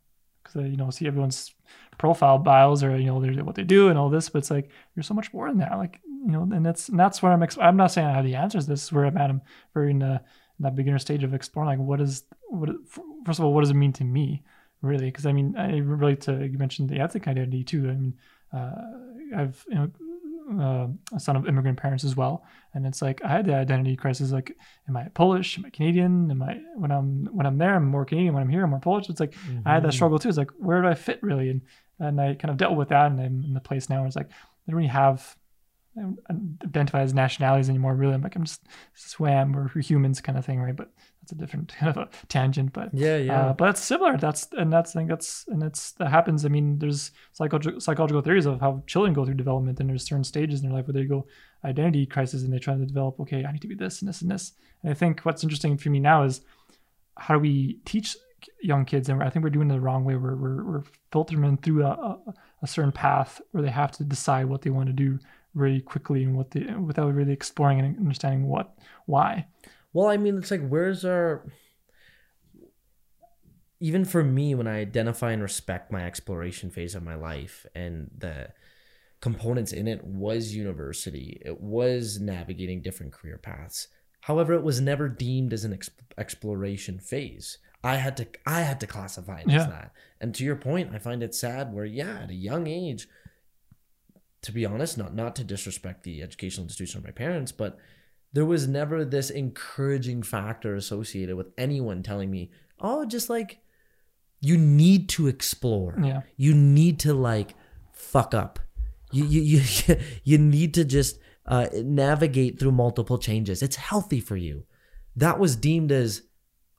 because I you know see everyone's profile bios or you know what they do and all this, but it's like you're so much more than that. Like you know, and that's and that's where I'm. Ex- I'm not saying I have the answers. This is where I'm at. I'm very in, the, in that beginner stage of exploring. Like, what is what? First of all, what does it mean to me, really? Because I mean, I relate to you mentioned the ethnic identity too. I mean, uh, I've you know. Uh, a son of immigrant parents as well, and it's like I had the identity crisis. Like, am I Polish? Am I Canadian? Am I when I'm when I'm there, I'm more Canadian. When I'm here, I'm more Polish. It's like I had that struggle too. It's like where do I fit really? And and I kind of dealt with that, and I'm in the place now where it's like I don't really have I identify as nationalities anymore. Really, I'm like I'm just swam or humans kind of thing, right? But that's a different kind of a tangent. But Yeah, yeah. uh, but that's similar. That's and that's I think that's and it's that happens. I mean, there's psychological psychological theories of how children go through development, and there's certain stages in their life where they go identity crisis, and they try to develop. Okay, I need to be this and this and this. And I think what's interesting for me now is how do we teach young kids? And I think we're doing it the wrong way. We're we're, we're filtering them through a, a, a certain path where they have to decide what they want to do very quickly and what they without really exploring and understanding what why. Well, I mean, it's like, where's our. Even for me, when I identify and respect my exploration phase of my life and the components in it was university, it was navigating different career paths. However, it was never deemed as an ex- exploration phase. I had to I had to classify it Yeah. as that. And to your point, I find it sad where yeah, at a young age, to be honest, not not to disrespect the educational institution of my parents, but there was never this encouraging factor associated with anyone telling me, "Oh, just like you need to explore. Yeah. You need to like fuck up. You you you you need to just uh, navigate through multiple changes. It's healthy for you." That was deemed as,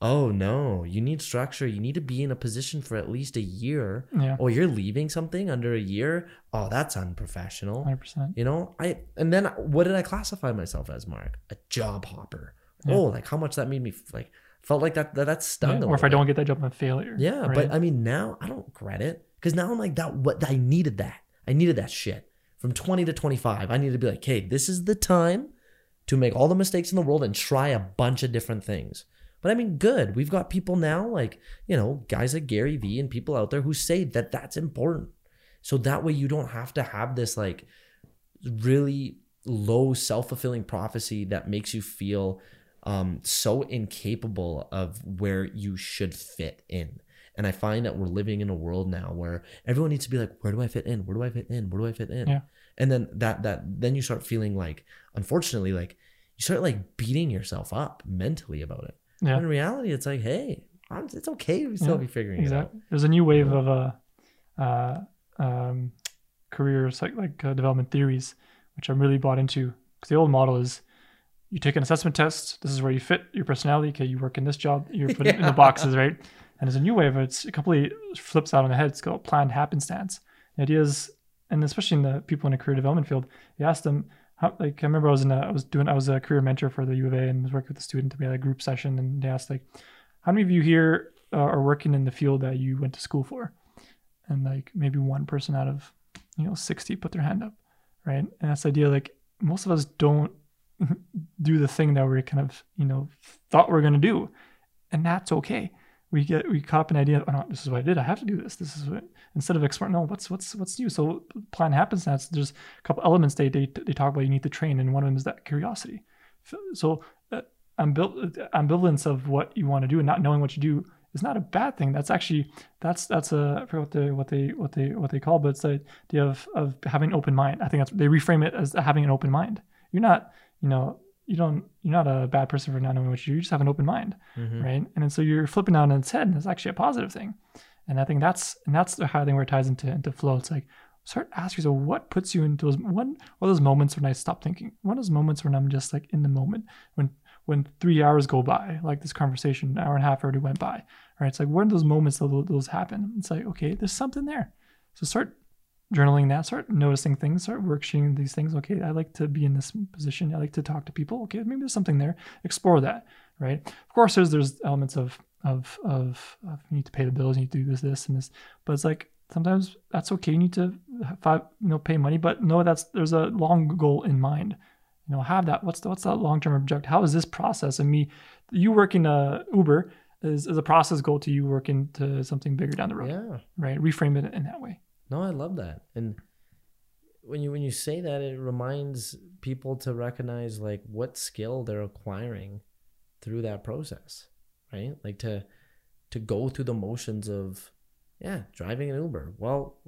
"Oh no, you need structure. You need to be in a position for at least a year." Yeah. Oh, you're leaving something under a year? Oh, that's unprofessional. Hundred percent. You know, I and then what did I classify myself as, Mark? A job hopper. Yeah. Oh, like how much that made me like felt like that that, that stung. a Or if I don't get that job, I'm a failure. yeah, right? but I mean now I don't regret it because now I'm like that. What I needed that. I needed that shit from 20 to 25. I needed to be like, hey, this is the time to make all the mistakes in the world and try a bunch of different things. But I mean, good. We've got people now, like, you know, guys like Gary Vee and people out there who say that that's important. So that way you don't have to have this, like, really low self fulfilling prophecy that makes you feel um, so incapable of where you should fit in. And I find that we're living in a world now where everyone needs to be like, where do I fit in? Where do I fit in? Where do I fit in? Yeah. And then that that then you start feeling like, unfortunately, like you start like beating yourself up mentally about it. Yeah. When in reality, it's like, hey, I'm, it's okay. We still Yeah, be figuring exactly. There's a new wave of uh, uh, um, career psych- like uh, development theories, which I'm really bought into. Because the old model is you take an assessment test. This is where you fit your personality. Okay, you work in this job. You're put in the boxes, right? And there's a new wave. It's completely flips out on the head. It's called planned happenstance. The idea is, and especially in the people in the career development field, you ask them. Like I remember I was in a, I was doing I was a career mentor for the U of A and was working with a student. We had a group session and they asked like, how many of you here uh, are working in the field that you went to school for? And like maybe one person out of you know 60 put their hand up, right? And that's the idea. Like most of us don't do the thing that we kind of you know thought we are gonna do, and that's okay. We get we cop an idea. Oh no, this is what I did. I have to do this. This is what instead of exploring. No, what's what's what's new? So plan happens. That's there's a couple elements they they they talk about. You need to train, and one of them is that curiosity. So uh, ambival- ambivalence of what you want to do and not knowing what you do is not a bad thing. That's actually that's that's a I forget what they what they what they what they call, but it's the idea of of having an open mind. I think that's they reframe it as having an open mind. You're not you know you don't you're not a bad person for not knowing what you do. You just have an open mind, Mhm. right? And then so you're flipping out on its head, and it's actually a positive thing. And I think that's and that's the how I think where it ties into into flow. It's like start asking yourself what puts you into those one what those moments when I stop thinking? What are those moments when I'm just like in the moment? When when three hours go by, like this conversation, an hour and a half already went by. Right? It's like when those moments those, those happen. It's like okay, there's something there. So start journaling that, start noticing things, start worksheeting these things. Okay, I like to be in this position. I like to talk to people. Okay, maybe there's something there. Explore that, right? Of course, there's there's elements of of of, of you need to pay the bills, you need to do this, this, and this. But it's like sometimes that's okay. You need to five, you know, pay money, but no, that's there's a long goal in mind. You know, have that. What's the, what's that long term objective? How is this process and me? You working a Uber is, is a process goal to you working to something bigger down the road. Yeah. Right. Reframe it in that way. No, I love that. And when you when you say that, it reminds people to recognize like what skill they're acquiring through that process, right? Like to to go through the motions of yeah, driving an Uber. Well,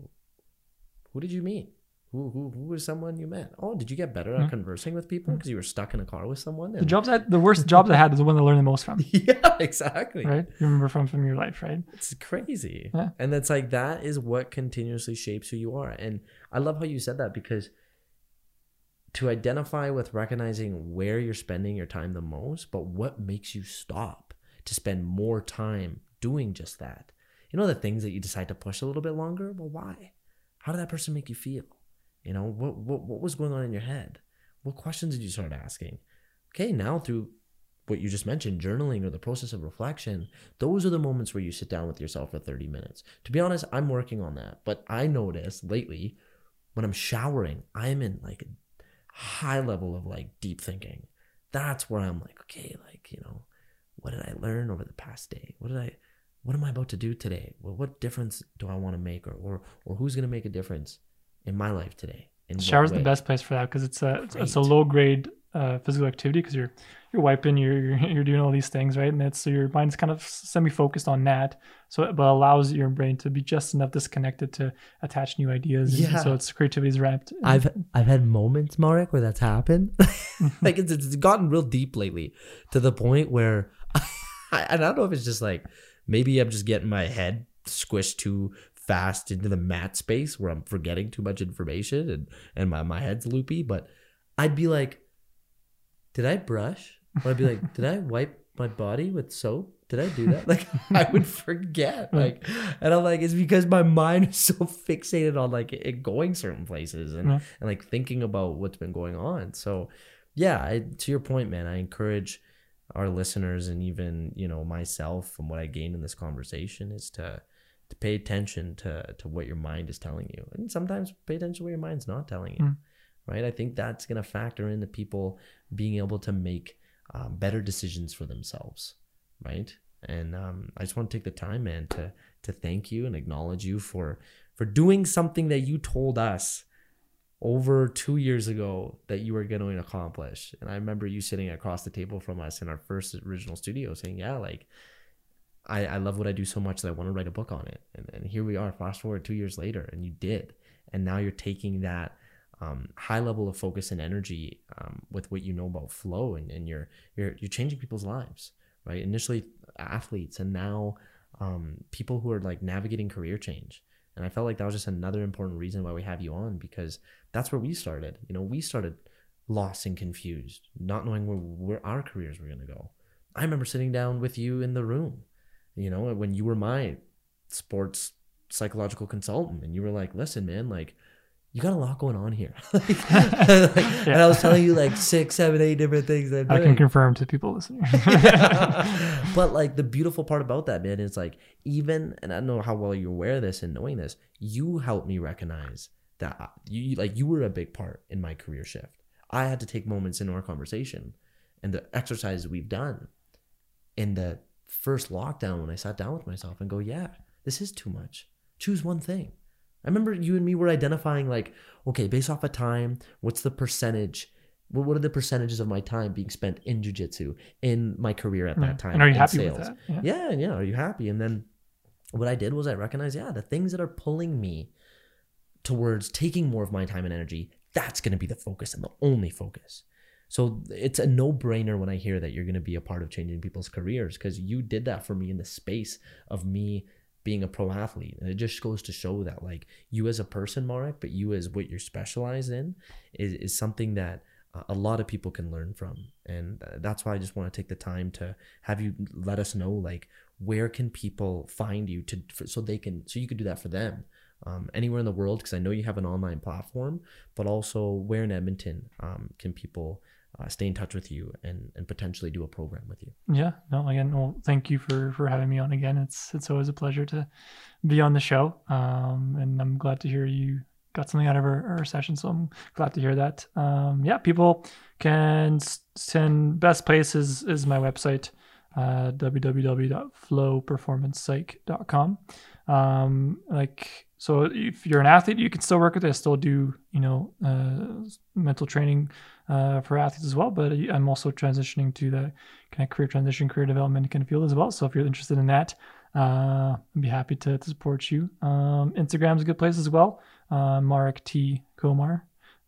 who did you meet? Who, who, who was someone you met? Oh, did you get better at Mhm. conversing with people because you were stuck in a car with someone? The jobs I, the worst jobs I had is the one I learned the most from. yeah, exactly. Right. You remember from from your life, right? It's crazy. Yeah. And that's like that is what continuously shapes who you are. And I love how you said that because to identify with recognizing where you're spending your time the most, but what makes you stop to spend more time doing just that. You know the things that you decide to push a little bit longer? Well, why? How did that person make you feel? You know, what what what was going on in your head? What questions did you start asking? Okay, now through what you just mentioned, journaling or the process of reflection, those are the moments where you sit down with yourself for 30 minutes. To be honest, I'm working on that. But I notice lately when I'm showering, I'm in like a high level of like deep thinking. That's where I'm like, okay, like, you know, what did I learn over the past day? What did I what am I about to do today? Well, what difference do I want to make or or, or who's gonna make a difference in my life today? In Shower's the best place for that because it's a it's, it's a low grade uh, physical activity because you're you're wiping, you're, you're doing all these things, right? And it's so your mind's kind of semi focused on that, so it but allows your brain to be just enough disconnected to attach new ideas. and Yeah. so its creativity is ramped. I've I've had moments, Marek, where that's happened. like it's, it's gotten real deep lately, to the point where, I, I don't know if it's just like maybe I'm just getting my head squished too fast into the mat space where I'm forgetting too much information and and my my head's loopy. But I'd be like, did I brush? Or I'd be like, did I wipe my body with soap? Did I do that? Like I would forget. Like, and I'm like, it's because my mind is so fixated on like it going certain places and Yeah. and like thinking about what's been going on. So, yeah, I, to your point, man, I encourage our listeners and even you know myself from what I gained in this conversation is to to pay attention to to what your mind is telling you, and sometimes pay attention to what your mind's not telling you. Mm. Right? I think that's gonna factor into people being able to make um, better decisions for themselves. Right? And um, I just want to take the time, man, to to thank you and acknowledge you for for doing something that you told us over two years ago that you were going to accomplish. And I remember you sitting across the table from us in our first original studio saying, Yeah, like I, I love what I do so much that I want to write a book on it. And, and here we are, fast forward two years later, and you did. And now you're taking that um, high level of focus and energy um, with what you know about flow, and, and you're you're you're changing people's lives, right? Initially athletes, and now um, people who are like navigating career change. And I felt like that was just another important reason why we have you on because that's where we started. You know, we started lost and confused, not knowing where, where our careers were going to go. I remember sitting down with you in the room, you know, when you were my sports psychological consultant, and you were like, listen, man, like, you got a lot going on here. Like, And I was telling you like six, seven, eight different things I can confirm to people listening. but like the beautiful part about that man is like even and I don't know how well you're aware of this and knowing this, you helped me recognize that you like you were a big part in my career shift. I had to take moments in our conversation and the exercises we've done in the first lockdown when I sat down with myself and go, yeah, this is too much. Choose one thing. I remember you and me were identifying like, okay, based off of time, what's the percentage? What are the percentages of my time being spent in jujitsu in my career at that mm. time? and are you happy sales? with that? Yeah. yeah yeah are you happy and then what i did was i recognized yeah the things that are pulling me towards taking more of my time and energy that's going to be the focus and the only focus so it's a no-brainer when i hear that you're going to be a part of changing people's careers because you did that for me in the space of me being a pro athlete. And it just goes to show that like you as a person, Marek, but you as what you're specialized in is, is something that a lot of people can learn from. And uh, that's why I just want to take the time to have you let us know like where can people find you to for, so they can so you could do that for them um, anywhere in the world because I know you have an online platform, but also where in Edmonton um, can people uh, stay in touch with you and, and potentially do a program with you. Yeah, no, again, well, thank you for for having me on again. It's it's always a pleasure to be on the show, um, and I'm glad to hear you got something out of our, session. So I'm glad to hear that. Um, yeah, people can send best places is my website, uh, www.flowperformancepsych.com. Um, like so if you're an athlete, you can still work with it. I still do, you know, uh, mental training uh, for athletes as well. But I'm also transitioning to the kind of career transition, career development kind of field as well. So if you're interested in that, uh, I'd be happy to, to support you. Um, Instagram's a good place as well. Uh, Marek T. Komar.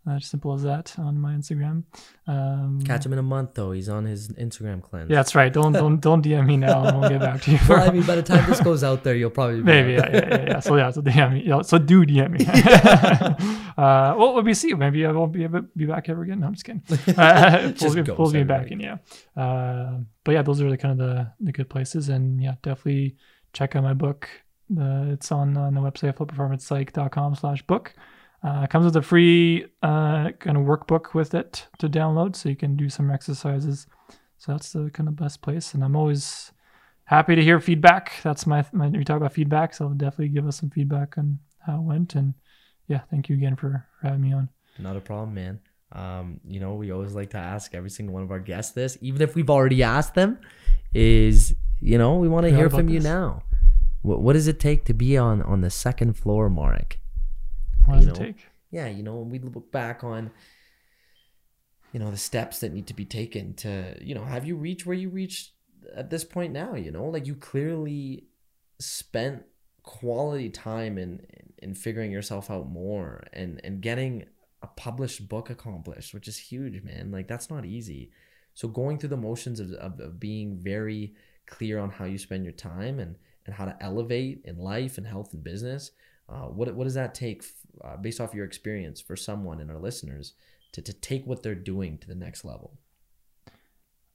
Uh, simple as that on my Instagram. Um, Catch him in a month though. He's on his Instagram cleanse. Yeah, that's right. Don't don't don't DM me now. I won't get back to you. well, I mean, by the time this goes out there, you'll probably maybe yeah, yeah, yeah, yeah. So yeah, so DM me. Yeah, so do DM me. uh, well, let me see. Maybe I won't be able to be back ever again. No, I'm just kidding. Uh, pulls, me, pulls me back in. Yeah. Uh, but yeah, those are the kind of the the good places, and yeah, definitely check out my book. It's on on the website flowperformancepsych.com slash book. Uh, comes with a free uh, kind of workbook with it to download, so you can do some exercises. So that's the kind of best place, and I'm always happy to hear feedback. That's my, my we talk about feedback, so definitely give us some feedback on how it went. And yeah, thank you again for, for having me on. Not a problem, man. Um, you know, we always like to ask every single one of our guests this, even if we've already asked them. Is you know we want to hear from this. you now. What, what does it take to be on on the second floor, Marek? What does know, it take? Yeah, you know, when we look back on, you know, the steps that need to be taken to, you know, have you reached where you reached at this point now? You know, like you clearly spent quality time in in figuring yourself out more and and getting a published book accomplished, which is huge, man. Like that's not easy. So going through the motions of, of, of being very clear on how you spend your time and and how to elevate in life and health and business uh, what what does that take, uh, based off your experience, for someone and our listeners to to take what they're doing to the next level?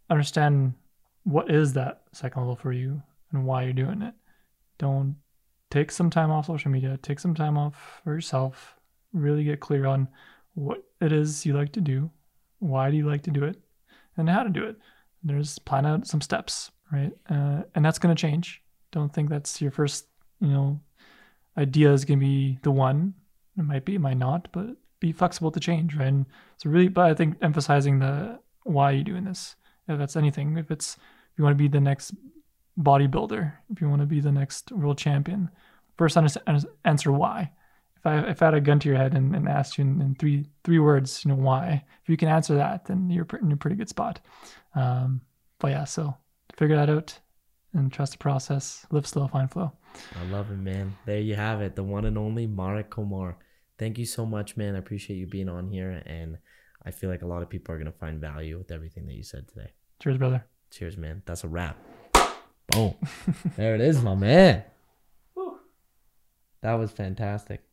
Understand what is that second level for you and why you're doing it. Don't take some time off social media. Take some time off for yourself. Really get clear on what it is you like to do, why do you like to do it, and how to do it. There's plan out some steps, right? Uh, and that's going to change. Don't think that's your first, you know, idea is going to be the one. It might be, it might not, but be flexible to change, right? And so really, but I think emphasizing the why you're doing this? If that's anything, if it's if you want to be the next bodybuilder, if you want to be the next world champion, first answer why. If I if I had a gun to your head and, and asked you in, in, three three words, you know why? If you can answer that, then you're in a pretty good spot. Um, but yeah, so figure that out and trust the process. Live slow, find flow. I love it, man. There you have it, the one and only Marek Komar. Thank you so much, man. I appreciate you being on here, and I feel like a lot of people are gonna find value with everything that you said today. Cheers, brother. Cheers, man. That's a wrap. Boom. there it is, my man. That was fantastic.